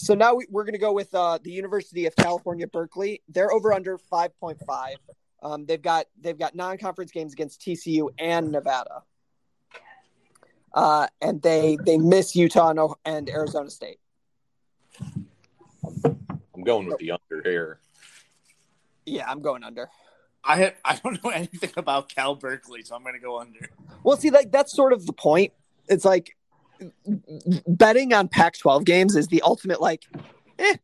so now we, we're going to go with uh, the University of California, Berkeley. They're over under five point five. Um, they've got they've got non conference games against TCU and Nevada, uh, and they they miss Utah and, and Arizona State. I'm going with the under here. Yeah, I'm going under. I have, I don't know anything about Cal Berkeley, so I'm gonna go under. Well, see, like that's sort of the point it's like betting on Pac-12 games is the ultimate like, eh,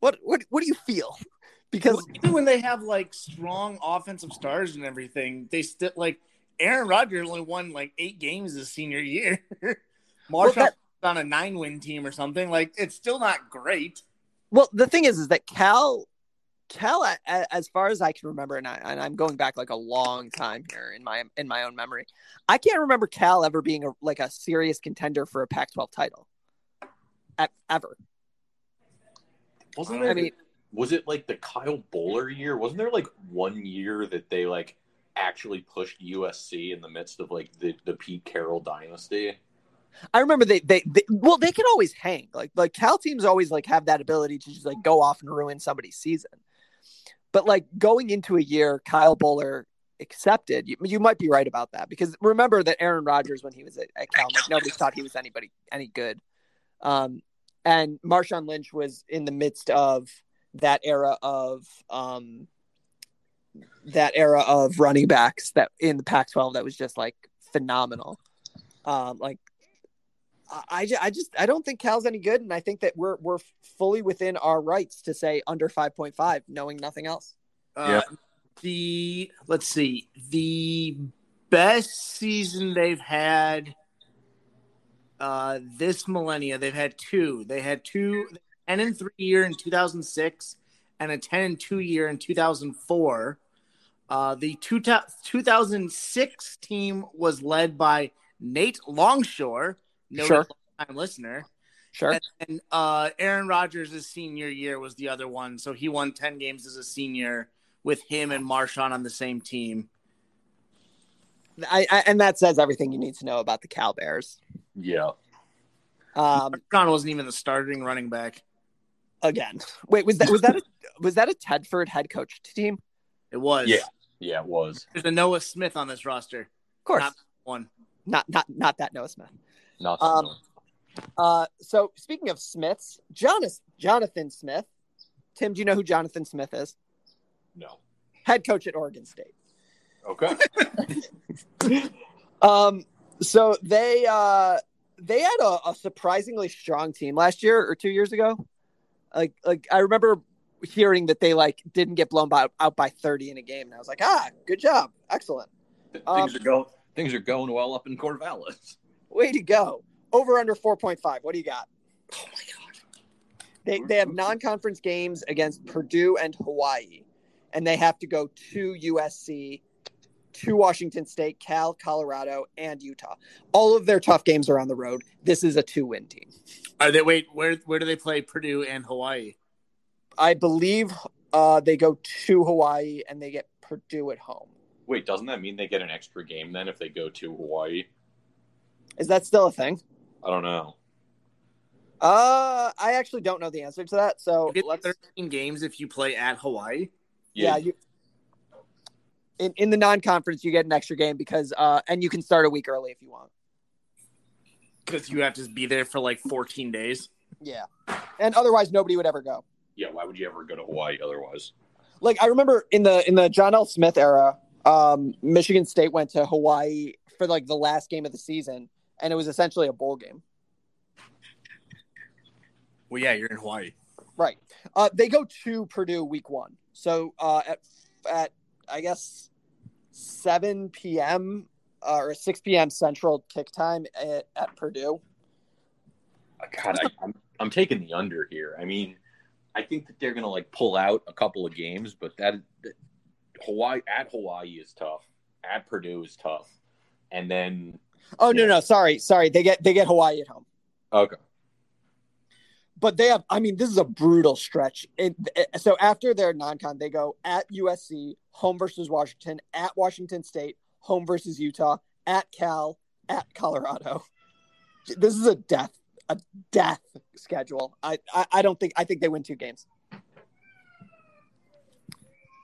what what what do you feel? Because Well, even when they have like strong offensive stars and everything, they still like Aaron Rodgers only won like eight games his senior year. *laughs* Marshall that- on a nine win team or something. Like it's still not great. Well, the thing is, is that Cal, Cal, as far as I can remember, and, I, and I'm going back like a long time here in my in my own memory, I can't remember Cal ever being a, like a serious contender for a Pac-12 title, ever. Wasn't I mean, was it like the Kyle Boller year? Wasn't there like one year that they like actually pushed USC in the midst of like the the Pete Carroll dynasty? I remember they, they they well they can always hang like like Cal teams always like have that ability to just like go off and ruin somebody's season, but like going into a year, Kyle Boller accepted. You, you might be right about that because remember that Aaron Rodgers when he was at, at Cal, like nobody thought he was anybody any good, um, and Marshawn Lynch was in the midst of that era of um that era of running backs that in the Pac-12 that was just like phenomenal. Um, like I, I just I don't think Cal's any good, and I think that we're we're fully within our rights to say under five point five, knowing nothing else. Uh, The let's see, the best season they've had uh, this millennia, they've had two. They had two ten and three year in two thousand six, and a ten and two year in two thousand four. Uh, the two 2006 team was led by Nate Longshore, noted Sure. time listener. Sure. And, and uh, Aaron Rodgers' senior year was the other one. So he won 10 games as a senior with him and Marshawn on the same team. I, I and that says everything you need to know about the Cal Bears. Yeah. Um, Marshawn wasn't even the starting running back. again, wait was that was that a, was that a Tedford head coach team? It was. Yeah. Yeah, it was. There's a Noah Smith on this roster. Of course, Not one. not not not that Noah Smith. Not that Um. Uh, so speaking of Smiths, Jonas, Jonathan Smith. Tim, do you know who Jonathan Smith is? no. Head coach at Oregon State. Okay. *laughs* Um, so they uh they had a, a surprisingly strong team last year or two years ago. Like like I remember hearing that they like didn't get blown by, out by 30 in a game and I was like, "Ah, good job. Excellent. Um, things are going things are going well up in Corvallis. Way to go. Over under 4.5. What do you got? Oh my god. They they have non-conference games against Purdue and Hawaii and they have to go to USC, to Washington State, Cal, Colorado, and Utah. All of their tough games are on the road. This is a two-win team. Are they wait? Where where do they play Purdue and Hawaii? I believe uh, they go to Hawaii and they get Purdue at home. Wait, doesn't that mean they get an extra game then if they go to Hawaii? Is that still a thing? I don't know. Uh, I actually don't know the answer to that. So You get let's 13 games if you play at Hawaii. yeah, you in, in the non-conference you get an extra game because uh and you can start a week early if you want. Because you have to be there for like 14 days. Yeah. And otherwise nobody would ever go. Yeah, why would you ever go to Hawaii otherwise? Like I remember in the in the John L. Smith era, um, Michigan State went to Hawaii for like the last game of the season, and it was essentially a bowl game. Well, yeah, you're in Hawaii. Right. Uh, they go to Purdue week one. So uh, at at I guess seven p.m. Uh, or six p.m. Central kick time at, at Purdue. God, I, I'm I'm taking the under here. I mean, I think that they're gonna like pull out a couple of games, but that, that Hawaii at Hawaii is tough. At Purdue is tough, and then Oh no Yeah. no sorry sorry they get they get Hawaii at home. okay, but they have i mean this is a brutal stretch it, it- so after their non-con they go at usc home versus washington at washington state home versus utah at cal at colorado this is a death a death schedule i i, I don't think i think they win two games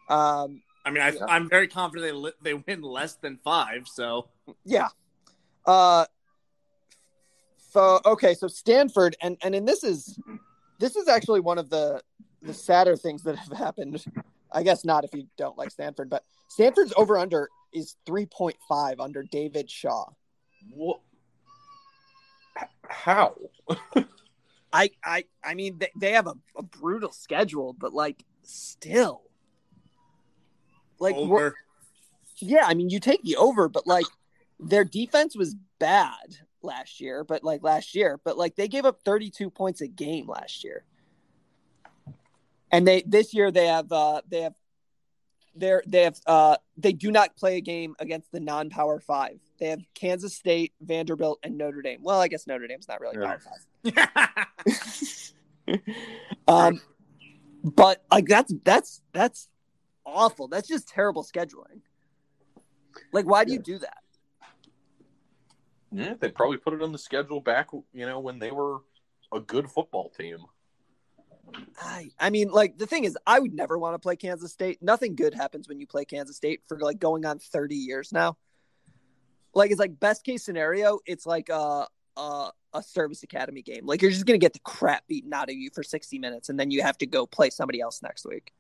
um I mean, I, Yeah. I'm very confident they li- they win less than five. So Yeah. Uh so okay, so Stanford and and and this is this is actually one of the the sadder things that have happened. I guess not if you don't like Stanford, but Stanford's over under is 3.5 under David Shaw. what? How? *laughs* I I I mean they, they have a, a brutal schedule, but like still. Like Over. yeah, I mean you take the over, but like their defense was bad last year, but like last year, but like they gave up 32 points a game last year. And they this year they have uh they have they're they have uh they do not play a game against the non-power 5. They have Kansas State, Vanderbilt and Notre Dame. Well, I guess Notre Dame's not really power 5. *laughs* um but like that's that's that's awful. That's just terrible scheduling. Like why do you do that? Yeah, they probably put it on the schedule back, you know, when they were a good football team. I, I mean, like the thing is, I would never want to play Kansas State. Nothing good happens when you play Kansas State for like going on 30 years now. Like it's like best case scenario, it's like a a, a service academy game. Like you're just gonna get the crap beaten out of you for 60 minutes, and then you have to go play somebody else next week.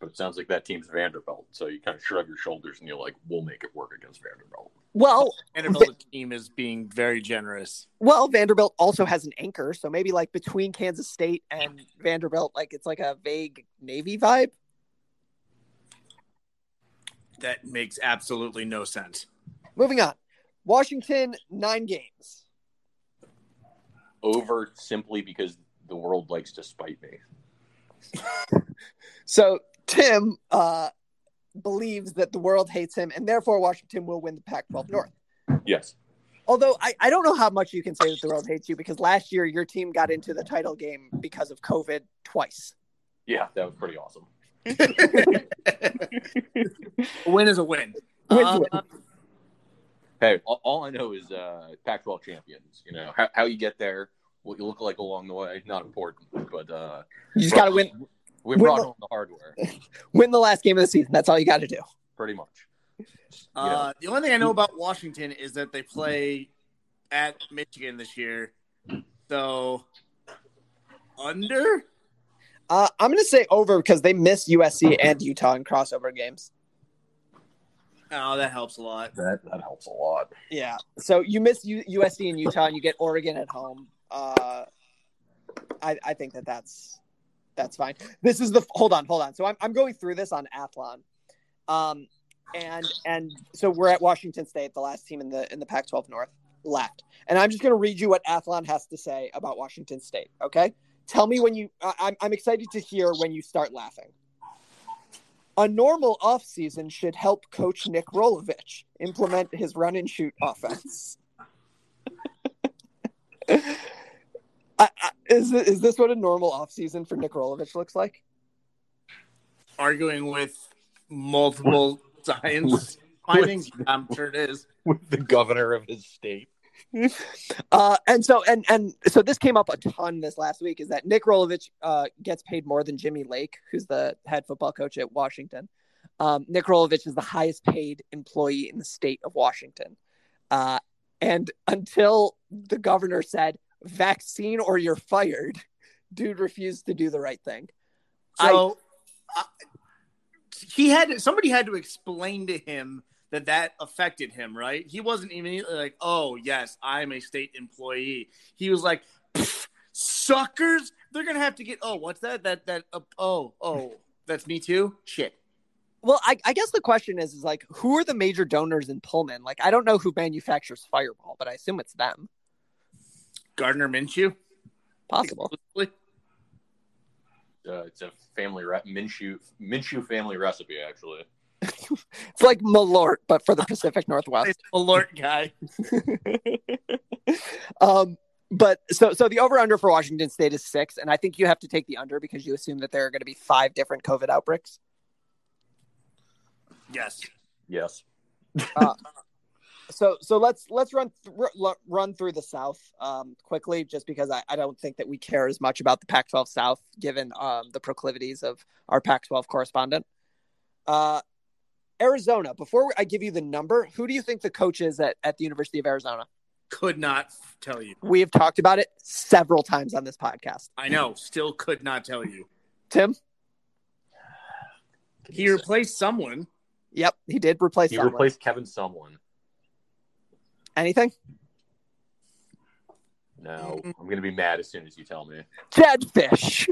But it sounds like that team's Vanderbilt, so you kind of shrug your shoulders and you're like, "We'll make it work against Vanderbilt." Well, Vanderbilt team is being very generous. well, Vanderbilt also has an anchor, so maybe like between Kansas State and Vanderbilt, like it's like a vague Navy vibe. That makes absolutely no sense. Moving on, Washington nine games. Over simply because the world likes to spite me. *laughs* So Tim uh, believes that the world hates him, and therefore Washington will win the Pac-12 North. Yes. Although I, I don't know how much you can say that the world hates you because last year your team got into the title game because of COVID twice. Yeah, that was pretty awesome. A *laughs* win is a win. Win's Uh, win. Hey, all, all I know is uh, Pac-12 champions. You know how, how you get there, what you look like along the way, not important. But uh, You just got to win We brought the- home the hardware, *laughs* win the last game of the season. That's all you got to do. pretty much. Uh, the only thing I know about Washington is that they play at Michigan this year. So under Uh, I'm going to say over because they miss USC and Utah in crossover games. oh that helps a lot. That that helps a lot. Yeah. So you miss U- USC and Utah, and you get Oregon at home. Uh, I, I think that that's that's fine. This is the hold on, hold on. So I'm I'm going through this on Athlon, um, and and so we're at Washington State, the last team in the in the Pac-12 North left, and I'm just going to read you what Athlon has to say about Washington State. Okay, tell me when you. I, I'm I'm excited to hear when you start laughing. A normal offseason should help coach Nick Rolovich implement his run and shoot offense. *laughs* I, is, is this what a normal offseason for Nick Rolovich looks like? Arguing with multiple *laughs* science findings. *laughs* I'm sure it is. With the governor of his state. *laughs* Uh, and so and and so this came up a ton this last week is that Nick Rolovich uh, gets paid more than Jimmy Lake, who's the head football coach at Washington. Um, Nick Rolovich is the highest paid employee in the state of Washington. Uh, and until the governor said vaccine or you're fired, dude refused to do the right thing. So uh, he had somebody had to explain to him that that affected him, right? He wasn't immediately like, "Oh, yes, I'm a state employee." He was like, "Suckers, they're gonna have to get." Oh, what's that? That that? Uh, oh, oh, that's me too. Shit. Well, I, I guess the question is, is like, who are the major donors in Pullman? Like, I don't know who manufactures Fireball, but I assume it's them. Gardner Minshew, Possible. Exclusively? Uh, it's a family re- Minshew Minshew family recipe, actually. *laughs* It's like Malort, but for the Pacific Northwest. It's alert guy. *laughs* um, but so so the over under for Washington State is six, and I think you have to take the under because you assume that there are going to be five different COVID outbreaks. Yes. Yes. Uh, *laughs* so so let's let's run th- run through the South um, quickly, just because I, I don't think that we care as much about the Pac-12 South, given um, the proclivities of our Pac-12 correspondent. Uh, Arizona. Before I give you the number, who do you think the coach is at, at the University of Arizona? Could not tell you. We have talked about it several times on this podcast. I know. Still could not tell you. Tim. He replaced someone. Yep, he did replace. He someone. replaced Kevin Sumlin. Anything? No, I'm gonna be mad as soon as you tell me. Jedd Fisch.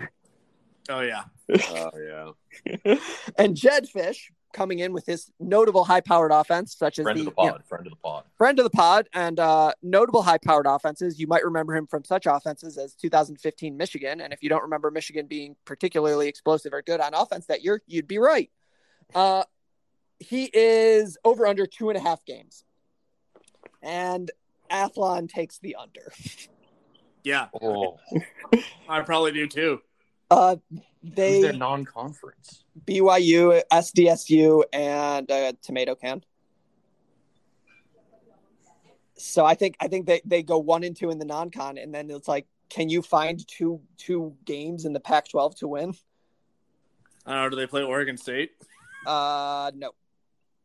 Oh yeah. Oh yeah. *laughs* and Jedd Fisch coming in with his notable high-powered offense, such as Friend the of the you know, pod. Friend of the pod. friend of the pod and uh, notable high-powered offenses. You might remember him from such offenses as 2015 Michigan, and if you don't remember Michigan being particularly explosive or good on offense that year, you'd be right. Uh, he is over under two and a half games, and Athlon takes the under. Yeah. Oh, I probably do too. Uh, who's they their non-conference? BYU, SDSU, and uh, Tomato Can. So I think I think they, they go one and two in the non-con, and then it's like, can you find two two games in the Pac-12 to win? I don't know. Do they play Oregon State? Uh, no.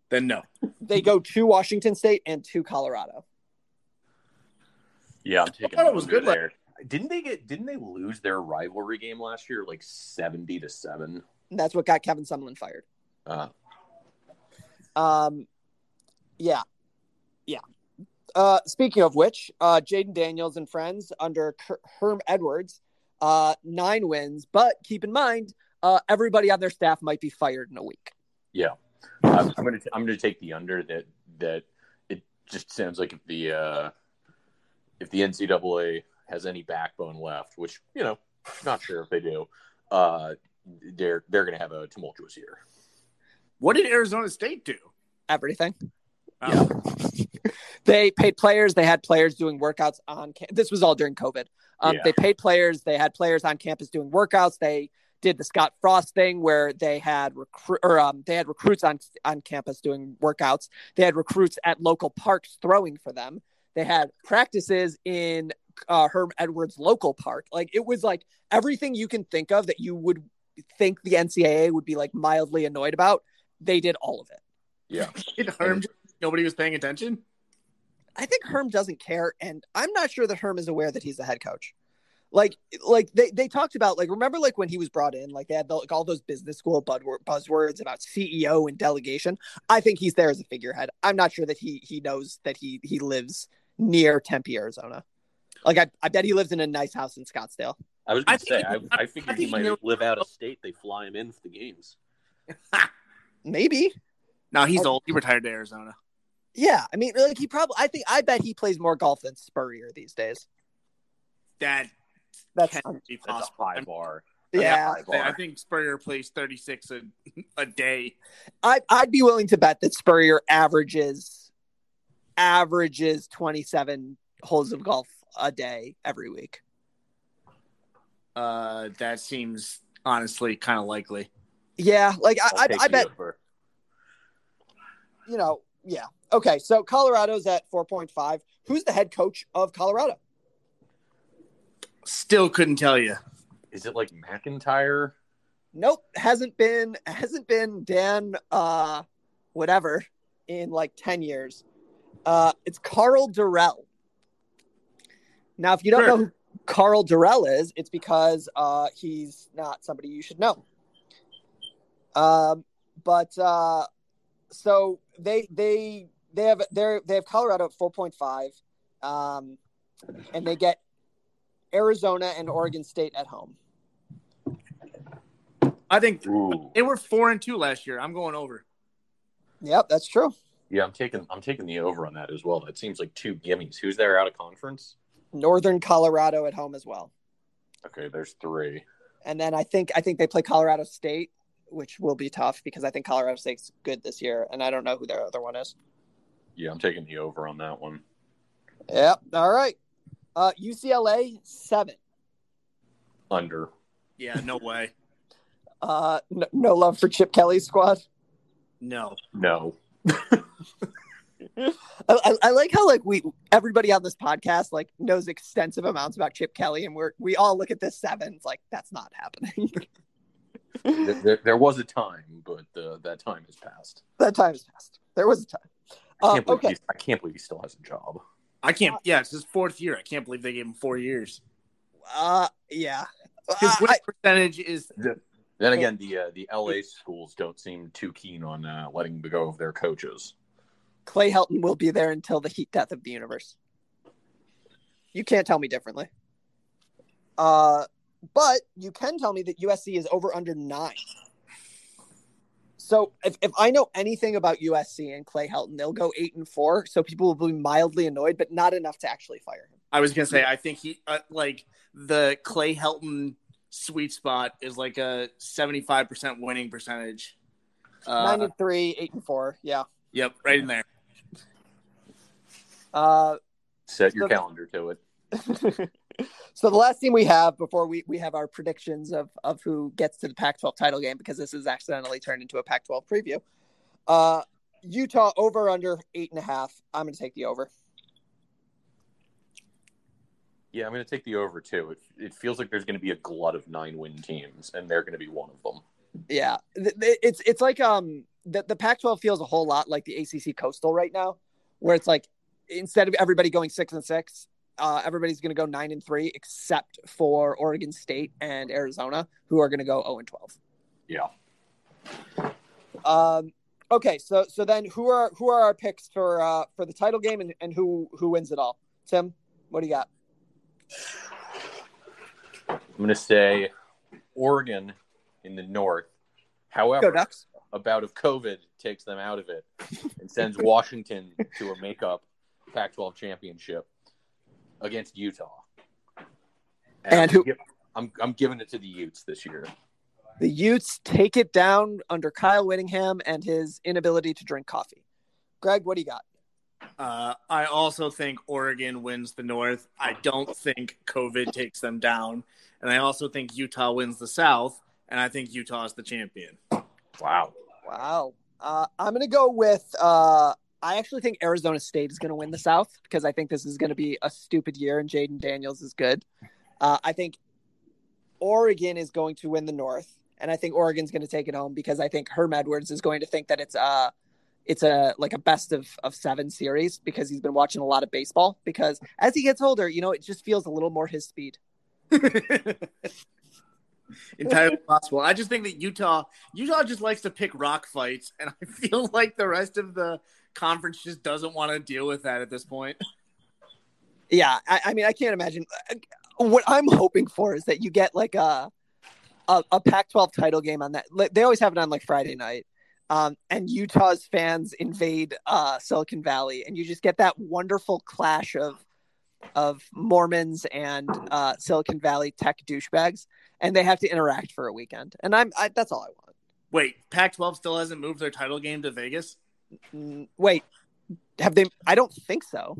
Then no. *laughs* They go to Washington State and to Colorado. Yeah, I'm taking. thought it was good last- there. Didn't they get? Didn't they lose their rivalry game last year, like seventy to seven? That's what got Kevin Sumlin fired. Uh, Um, yeah, yeah. Uh, speaking of which, uh, Jayden Daniels and friends under Ker- Herm Edwards, uh, nine wins. But keep in mind, uh, everybody on their staff might be fired in a week. yeah, I'm, I'm gonna. I'm gonna take the under. That that it just sounds like if the uh, if the NCAA has any backbone left, which you know, not sure if they do, uh, they're they're gonna have a tumultuous year. What did Arizona State do? Everything. Oh, *laughs* They paid players. They had players doing workouts on. Cam- this was all during COVID. Um, Yeah. They paid players. They had players on campus doing workouts. They did the Scott Frost thing where they had recruit or um, they had recruits on on campus doing workouts. They had recruits at local parks throwing for them. They had practices in uh, Herm Edwards local park. Like it was like everything you can think of that you would think the NCAA would be like mildly annoyed about. They did all of it. Yeah, *laughs* Did Herm nobody was paying attention. I think Herm doesn't care, and I'm not sure that Herm is aware that he's the head coach. Like, like they, they talked about like remember like when he was brought in, like they had the, like all those business school buzzwords about CEO and delegation. I think he's there as a figurehead. I'm not sure that he he knows that he he lives near Tempe, Arizona. Like I, I bet he lives in a nice house in Scottsdale. I was I gonna say. think- I, I I figured think he he might knows- live out of state. They fly him in for the games. *laughs* Maybe. No, he's Okay. old. He retired to Arizona. Yeah. I mean, like he probably. I think. I bet he plays more golf than Spurrier these days. That That's can be That's a possible. high bar. yeah. high bar. I think Spurrier plays 36 a, *laughs* a day. I, I'd be willing to bet that Spurrier averages averages 27 holes of golf a day every week. Uh, that seems honestly kind of likely. Yeah, like I'll I, I, take I the bet over. you know. Yeah. Okay. So Colorado's at 4.5. Who's the head coach of Colorado? Still couldn't tell you. Is it like MacIntyre? Nope. Hasn't been hasn't been Dan uh whatever in like 10 years. Uh it's Karl Dorrell. Now, if you don't Sure. know who Karl Dorrell is, it's because uh he's not somebody you should know. Um but uh so they they they have they they have Colorado at 4.5 um and they get Arizona and Oregon State at home. I think Ooh. they were four and two last year. I'm going over. Yep, that's true. Yeah, I'm taking I'm taking the over on that as well. That seems like two gimmies. Who's there out of conference? Northern Colorado at home as well. Okay, there's three. And then I think I think they play Colorado State, which will be tough because I think Colorado State's good this year, and I don't know who their other one is. Yeah, I'm taking the over on that one. Yep. All right. Uh, UCLA seven. Under. Yeah, no way. *laughs* Uh, no, no love for Chip Kelly's squad. No. No. *laughs* I, I, I like how like we everybody on this podcast like knows extensive amounts about Chip Kelly, and we're we all look at this sevens like that's not happening. *laughs* there, there, there was a time, but uh, that time has passed. that time has passed. There was a time. I Uh, can't, okay. he's- I can't believe he still has a job. I can't. Yeah, it's his fourth year. I can't believe they gave him four years. Uh, yeah. His Uh, win I- percentage is Then again, the uh, the LA schools don't seem too keen on uh, letting go of their coaches. Clay Helton will be there until the heat death of the universe. You can't tell me differently. Uh, but you can tell me that USC is over under nine. So if, if I know anything about USC and Clay Helton, they'll go eight and four. So people will be mildly annoyed, but not enough to actually fire him. I was gonna say I think he uh, like the Clay Helton sweet spot is like a seventy five percent winning percentage. Uh, Nine and three, eight and four. Yeah. Yep, right in there. Uh, Set your So- calendar to it. *laughs* so the last team we have before we, we have our predictions of, of who gets to the Pac-12 title game because this is accidentally turned into a Pac-12 preview. Uh, Utah over under eight and a half. I'm going to take the over. Yeah, I'm going to take the over too. It, it feels like there's going to be a glut of nine win teams, and they're going to be one of them. Yeah, it's it's like um the the Pac-12 feels a whole lot like the ACC Coastal right now, where it's like instead of everybody going six and six, uh, everybody's going to go nine and three, except for Oregon State and Arizona, who are going to go zero and twelve. Yeah. Um, okay, so so then who are who are our picks for uh for the title game and, and who who wins it all? Tim, what do you got? I'm going to say Oregon in the north. However, a bout of COVID takes them out of it and sends Washington to a makeup Pac 12 championship against Utah. And I'm who- I'm, I'm giving it to the Utes this year. The Utes take it down under Kyle Whittingham and his inability to drink coffee. Greg, what do you got? Uh, I also think Oregon wins the North. I don't think COVID takes them down, and I also think Utah wins the South, and I think Utah is the champion. Wow. Wow. Uh, I'm going to go with. Uh, I actually think Arizona State is going to win the South because I think this is going to be a stupid year and Jayden Daniels is good. Uh, I think Oregon is going to win the North, and I think Oregon's going to take it home because I think Herm Edwards is going to think that it's a it's a like a best of of seven series because he's been watching a lot of baseball. Because as he gets older, you know, it just feels a little more his speed. *laughs* Entirely possible. I just think that Utah Utah just likes to pick rock fights, and I feel like the rest of the conference just doesn't want to deal with that at this point. Yeah, I, I mean, I can't imagine. What I'm hoping for is that you get like a a, a Pac-12 title game on that. They always have it on like Friday night, um, and Utah's fans invade uh, Silicon Valley, and you just get that wonderful clash of of Mormons and uh, Silicon Valley tech douchebags, and they have to interact for a weekend. And I'm I, that's all I want. Wait, Pac-12 still hasn't moved their title game to Vegas. Wait, have they? I don't think so.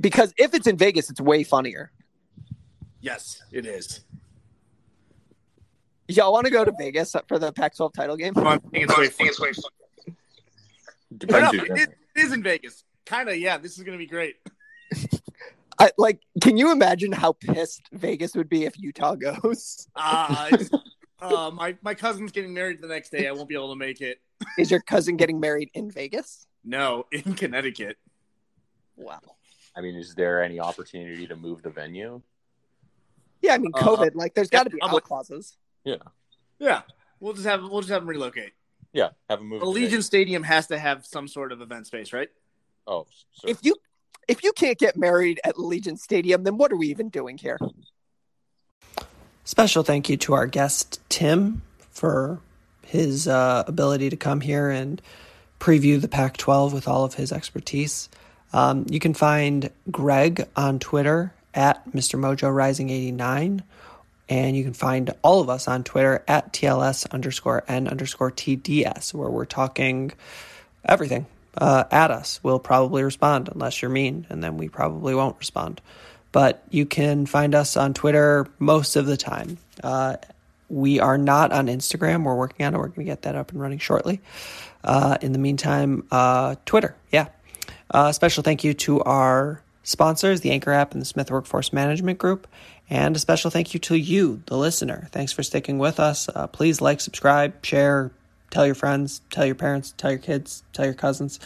Because if it's in Vegas, it's way funnier. Yes, it is. Y'all want to go to Vegas for the Pac-12 title game? No, I think it's way fun. No, Depends no, who's it, in it. it is in Vegas. Kind of, yeah. This is going to be great. I, like, can you imagine how pissed Vegas would be if Utah goes? Uh, uh, my my cousin's getting married the next day. I won't be able to make it. Is your cousin getting married in Vegas? No, in Connecticut. Wow. I mean, is there any opportunity to move the venue? Yeah, I mean, Uh, COVID. like, there's got to be yeah, out clauses. Yeah. Yeah, we'll just have we'll just have them relocate. Yeah, have a move. to Allegiant Stadium has to have some sort of event space, right? Oh, so If you if you can't get married at Allegiant Stadium, then what are we even doing here? Special thank you to our guest, Tim, for his uh, ability to come here and preview the Pac 12 with all of his expertise. Um, you can find Greg on Twitter at Mr. Mojo Rising 89. And you can find all of us on Twitter at TLS underscore N underscore TDS, where we're talking everything uh, at us. We'll probably respond unless you're mean, and then we probably won't respond. But you can find us on Twitter most of the time. Uh, we are not on Instagram. We're working on it. We're going to get that up and running shortly. Uh, in the meantime, uh, Twitter, yeah. Uh, special thank you to our sponsors, the Anchor app and the Smith Workforce Management Group. And a special thank you to you, the listener. Thanks for sticking with us. Uh, please like, subscribe, share, tell your friends, tell your parents, tell your kids, tell your cousins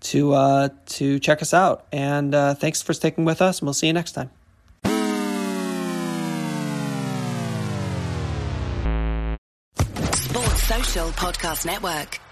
to uh, to check us out. And uh, thanks for sticking with us, and we'll see you next time. Podcast Network.